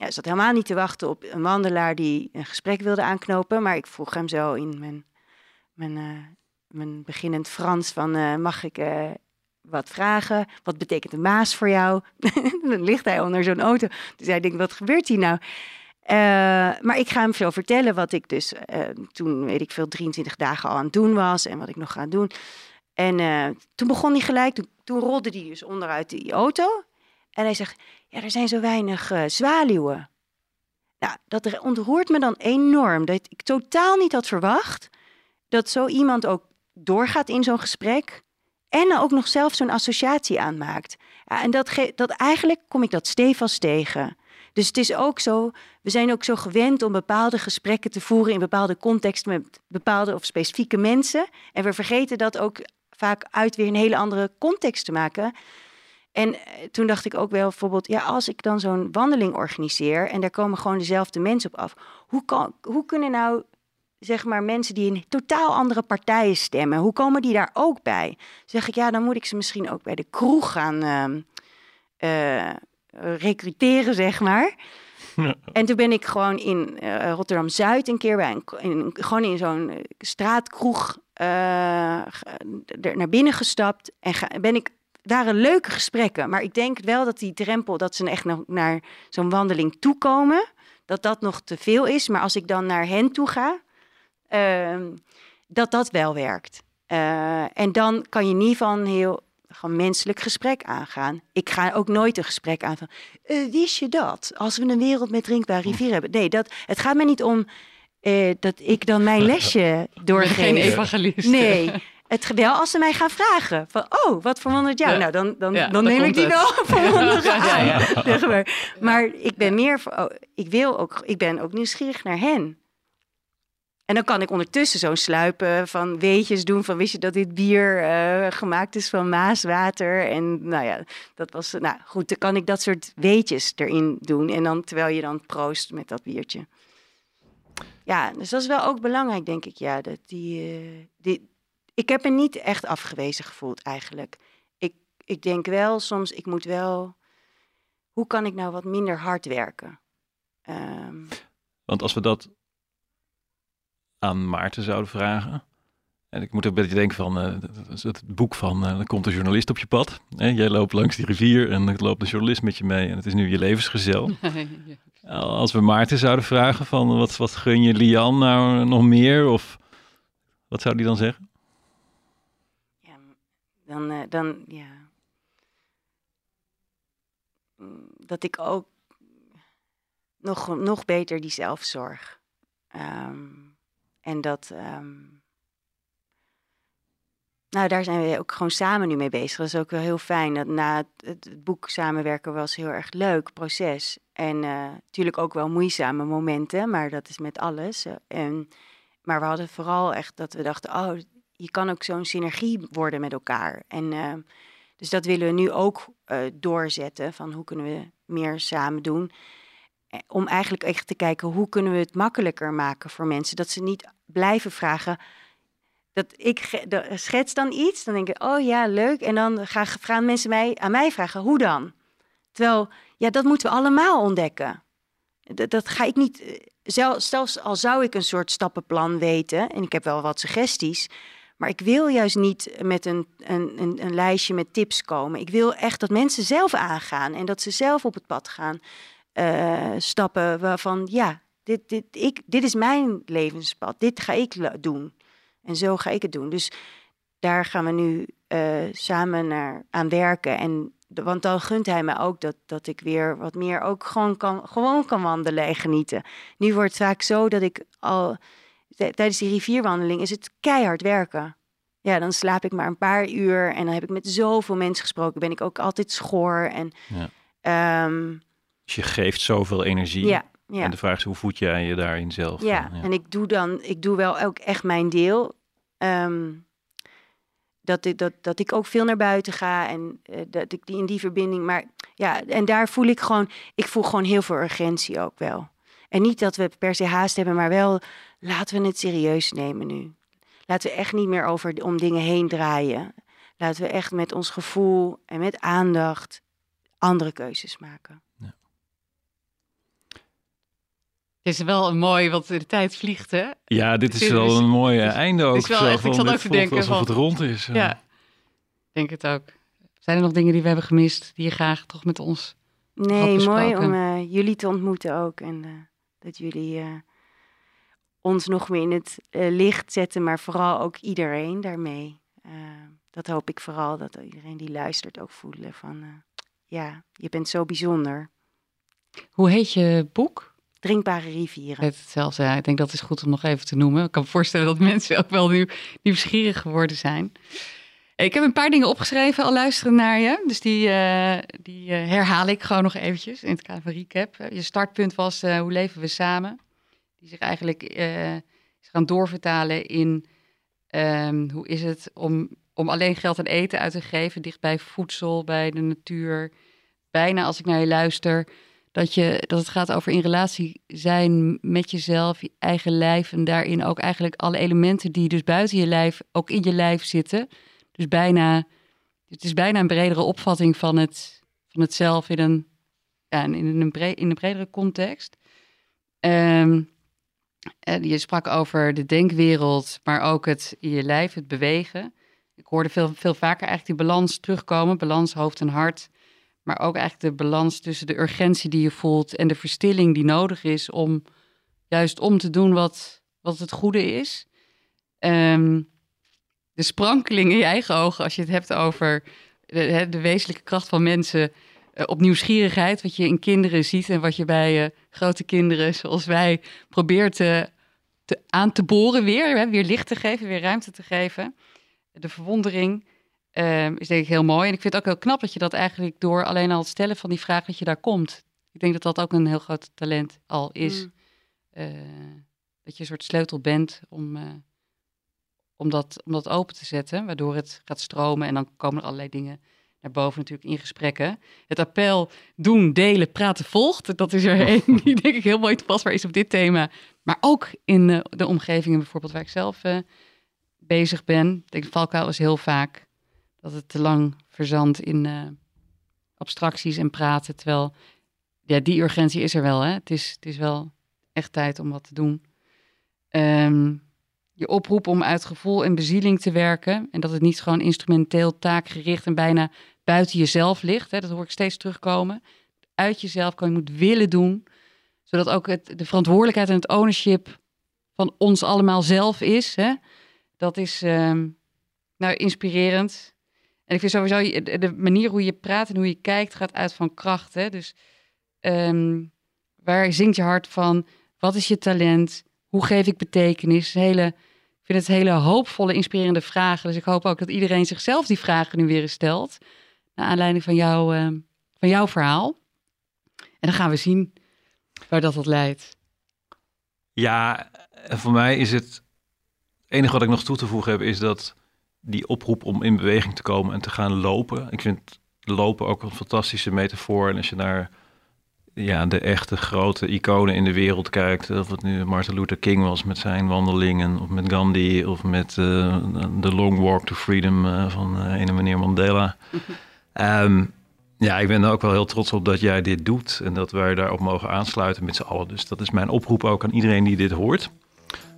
[SPEAKER 3] Ja, zat helemaal niet te wachten op een wandelaar die een gesprek wilde aanknopen. Maar ik vroeg hem zo in mijn, mijn uh, mijn beginnend Frans van eh, mag ik eh, wat vragen? Wat betekent een maas voor jou? dan ligt hij onder zo'n auto. Dus hij denkt, wat gebeurt hier nou? Eh, maar ik ga hem veel vertellen wat ik dus eh, toen, weet ik veel, 23 dagen al aan het doen was en wat ik nog ga doen. En eh, toen begon hij gelijk, toen, toen rolde hij dus onderuit die auto. En hij zegt, ja, er zijn zo weinig eh, zwaluwen. Nou, dat ontroert me dan enorm. Dat ik totaal niet had verwacht dat zo iemand ook doorgaat in zo'n gesprek. En dan ook nog zelf zo'n associatie aanmaakt. En dat, dat eigenlijk kom ik dat stevast tegen. Dus het is ook zo, we zijn ook zo gewend om bepaalde gesprekken te voeren in bepaalde contexten met bepaalde of specifieke mensen. En we vergeten dat ook vaak uit weer een hele andere context te maken. En eh, toen dacht ik ook wel bijvoorbeeld, ja, als ik dan zo'n wandeling organiseer en daar komen gewoon dezelfde mensen op af, hoe, kan, hoe kunnen nou, zeg maar, mensen die in totaal andere partijen stemmen, hoe komen die daar ook bij? Zeg ik, ja, dan moet ik ze misschien ook bij de kroeg gaan eh, recruteren, zeg maar. En toen ben ik gewoon in eh, Rotterdam Zuid een keer bij een, in, gewoon in zo'n straatkroeg naar binnen gestapt en ga, ben ik waren leuke gesprekken, maar ik denk wel dat die drempel dat ze echt nog naar zo'n wandeling toekomen, dat dat nog te veel is. Maar als ik dan naar hen toe ga, ehm, dat dat wel werkt. Eh, en dan kan je geval een heel gewoon menselijk gesprek aangaan. Ik ga ook nooit een gesprek aan van, eh, wist je dat? Als we een wereld met drinkbare rivieren hebben. Nee, dat, het gaat me niet om eh, dat ik dan mijn lesje doorgeef.
[SPEAKER 2] geen evangelist.
[SPEAKER 3] Nee, het wel als ze mij gaan vragen van, oh, wat verwondert jou?
[SPEAKER 2] Ja.
[SPEAKER 3] Nou, dan, dan,
[SPEAKER 2] Ja,
[SPEAKER 3] dan neem ik die wel verwonderd
[SPEAKER 2] Ja, ja,
[SPEAKER 3] aan.
[SPEAKER 2] ja.
[SPEAKER 3] zeg maar. maar ik ben meer, voor- oh, ik wil ook, ik ben ook nieuwsgierig naar hen. En dan kan ik ondertussen zo'n sluipen van weetjes doen van wist je dat dit bier eh, gemaakt is van maaswater en nou ja, dat was, nou goed, dan kan ik dat soort weetjes erin doen en dan terwijl je dan proost met dat biertje. Ja, dus dat is wel ook belangrijk, denk ik. Ja, dat die, eh, die, ik heb me niet echt afgewezen gevoeld eigenlijk. Ik, ik denk wel soms, ik moet wel. Hoe kan ik nou wat minder hard werken? Ehm,
[SPEAKER 1] Want als we dat aan Maarten zouden vragen. En ik moet ook een beetje denken van eh, het boek van eh, er komt een journalist op je pad. Hè? Jij loopt langs die rivier en er loopt een journalist met je mee en het is nu je levensgezel. Als we Maarten zouden vragen van wat, wat gun je Lian nou nog meer? Of wat zou die dan zeggen?
[SPEAKER 3] Dan, eh, dan, ja. Mm, Dat ik ook nog, nog beter die zelfzorg. Ehm, en dat. ehm, nou, daar zijn we ook gewoon samen nu mee bezig. Dat is ook wel heel fijn. Dat na het, boek samenwerken was heel erg leuk proces. En eh, natuurlijk ook wel moeizame momenten, maar dat is met alles. En, maar we hadden vooral echt dat we dachten, oh, je kan ook zo'n synergie worden met elkaar. En eh, dus dat willen we nu ook eh, doorzetten. Van hoe kunnen we meer samen doen. Eh, Om eigenlijk echt te kijken hoe kunnen we het makkelijker maken voor mensen. Dat ze niet blijven vragen. Dat ik schets dan iets, dan denk ik, oh ja, leuk. En dan gaan, mensen mij, aan mij vragen, hoe dan? Terwijl, ja, dat moeten we allemaal ontdekken. Dat, ga ik niet, zel- zelfs al zou ik een soort stappenplan weten, en ik heb wel wat suggesties, maar ik wil juist niet met een, een, een, een lijstje met tips komen. Ik wil echt dat mensen zelf aangaan en dat ze zelf op het pad gaan eh, stappen waarvan, ja, dit, dit, ik, dit is mijn levenspad, dit ga ik doen. En zo ga ik het doen. Dus daar gaan we nu eh, samen naar, aan werken. En, want dan gunt hij me ook dat, dat ik weer wat meer ook gewoon kan, gewoon kan wandelen en genieten. Nu wordt het vaak zo dat ik al tijdens die rivierwandeling is het keihard werken. Ja, dan slaap ik maar een paar uur en dan heb ik met zoveel mensen gesproken. Ben ik ook altijd schoor en
[SPEAKER 1] Ja.
[SPEAKER 3] ehm,
[SPEAKER 1] Dus je geeft zoveel energie.
[SPEAKER 3] ja, ja.
[SPEAKER 1] En de vraag is, hoe voed jij je daarin zelf?
[SPEAKER 3] Ja, en ik doe dan, ik doe wel ook echt mijn deel. Ehm, dat, ik, dat, dat ik ook veel naar buiten ga en eh, dat ik die in die verbinding. Maar ja, en daar voel ik gewoon, ik voel gewoon heel veel urgentie ook wel. En niet dat we per se haast hebben, maar wel laten we het serieus nemen nu. Laten we echt niet meer over om dingen heen draaien. Laten we echt met ons gevoel en met aandacht andere keuzes maken.
[SPEAKER 2] Je Het is wel een mooi, want de tijd vliegt, hè?
[SPEAKER 1] Ja, dit is
[SPEAKER 2] is-
[SPEAKER 1] wel een mooi einde ook.
[SPEAKER 2] is wel
[SPEAKER 1] zo
[SPEAKER 2] echt- ik te
[SPEAKER 1] voelt
[SPEAKER 2] denken
[SPEAKER 1] alsof
[SPEAKER 2] van-
[SPEAKER 1] het rond is.
[SPEAKER 2] Ja, ik denk het ook. Zijn er nog dingen die we hebben gemist, die je graag toch met ons...
[SPEAKER 3] Nee, mooi om eh, jullie te ontmoeten ook. En eh, dat jullie eh, ons nog meer in het eh, licht zetten, maar vooral ook iedereen daarmee. Eh, dat hoop ik vooral, dat iedereen die luistert ook voelen van... eh, ja, je bent zo bijzonder.
[SPEAKER 2] Hoe heet je boek?
[SPEAKER 3] Drinkbare rivieren.
[SPEAKER 2] het ja. Ik denk dat is goed om nog even te noemen. Ik kan me voorstellen dat mensen ook wel nu nieuwsgierig geworden zijn. Ik heb een paar dingen opgeschreven al luisteren naar je. Dus die, die herhaal ik gewoon nog eventjes in het kader van recap. Je startpunt was hoe leven we samen? Die zich eigenlijk eh, is gaan doorvertalen in ehm, hoe is het om, om alleen geld en eten uit te geven, dicht bij voedsel, bij de natuur. Bijna als ik naar je luister, dat, je, dat het gaat over in relatie zijn met jezelf, je eigen lijf en daarin ook eigenlijk alle elementen die dus buiten je lijf ook in je lijf zitten. Dus bijna, het is bijna een bredere opvatting van het, van het zelf in een, ja, in een, bre- in een bredere context. Ehm, en je sprak over de denkwereld, maar ook het in je lijf, het bewegen. Ik hoorde veel, veel vaker eigenlijk die balans terugkomen, balans hoofd en hart. Maar ook eigenlijk de balans tussen de urgentie die je voelt en de verstilling die nodig is om juist om te doen wat, wat het goede is. Ehm, de sprankeling in je eigen ogen als je het hebt over de, de wezenlijke kracht van mensen eh, op nieuwsgierigheid, wat je in kinderen ziet en wat je bij eh, grote kinderen zoals wij probeert te, te, aan te boren weer, hè, weer licht te geven, weer ruimte te geven. De verwondering ehm, is denk ik heel mooi. En ik vind het ook heel knap dat je dat eigenlijk door alleen al het stellen van die vraag dat je daar komt. Ik denk dat dat ook een heel groot talent al is.
[SPEAKER 3] Mm.
[SPEAKER 2] Eh, dat je een soort sleutel bent om, eh, om, dat, om dat open te zetten, waardoor het gaat stromen. En dan komen er allerlei dingen naar boven natuurlijk in gesprekken. Het appel doen, delen, praten volgt. Dat is er één die denk ik heel mooi toepasbaar is op dit thema. Maar ook in eh, de omgevingen bijvoorbeeld waar ik zelf eh, bezig ben. Ik denk, valkuil is heel vaak dat het te lang verzandt in eh, abstracties en praten. Terwijl, ja, die urgentie is er wel. Hè? Het, is, het is wel echt tijd om wat te doen. Ehm, je oproep om uit gevoel en bezieling te werken. En dat het niet gewoon instrumenteel, taakgericht en bijna buiten jezelf ligt. Hè? Dat hoor ik steeds terugkomen. Uit jezelf kan je moet willen doen. Zodat ook het, de verantwoordelijkheid en het ownership van ons allemaal zelf is. Hè? Dat is ehm, nou, inspirerend. En ik vind sowieso de, manier hoe je praat en hoe je kijkt gaat uit van kracht. Hè? Dus ehm, waar zingt je hart van? Wat is je talent? Hoe geef ik betekenis? Hele, vind het hele hoopvolle, inspirerende vragen. Dus ik hoop ook dat iedereen zichzelf die vragen nu weer stelt. Naar aanleiding van, jou, ehm, van jouw verhaal. En dan gaan we zien waar dat tot leidt.
[SPEAKER 1] Ja, voor mij is het... Het enige wat ik nog toe te voegen heb is dat die oproep om in beweging te komen en te gaan lopen. Ik vind lopen ook een fantastische metafoor. En als je naar ja, de echte grote iconen in de wereld kijkt, of het nu Martin Luther King was met zijn wandelingen, of met Gandhi, of met eh, de Long Walk to Freedom eh, van eh ene meneer Mandela. Ehm, ja, ik ben er ook wel heel trots op dat jij dit doet en dat wij daarop mogen aansluiten met z'n allen. Dus dat is mijn oproep ook aan iedereen die dit hoort.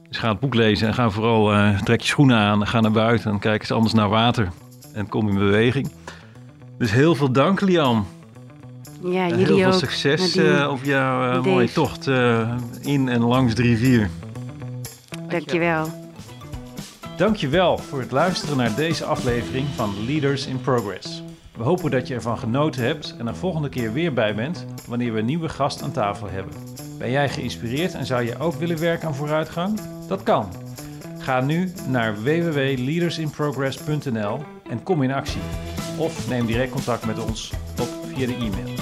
[SPEAKER 1] Dus ga het boek lezen en ga vooral, trek je schoenen aan, ga naar buiten en kijk eens anders naar water en kom in beweging. Dus heel veel dank, Lian.
[SPEAKER 3] Ja,
[SPEAKER 1] En
[SPEAKER 3] jullie
[SPEAKER 1] heel veel
[SPEAKER 3] ook.
[SPEAKER 1] succes eh, op jouw eh, mooie tocht eh, in en langs de rivier.
[SPEAKER 3] Dankjewel.
[SPEAKER 1] Dankjewel voor het luisteren naar deze aflevering van Leaders in Progress. We hopen dat je ervan genoten hebt en er volgende keer weer bij bent wanneer we een nieuwe gast aan tafel hebben. Ben jij geïnspireerd en zou je ook willen werken aan vooruitgang? Dat kan. Ga nu naar www.leadersinprogress.nl en kom in actie. Of neem direct contact met ons op via de e-mail.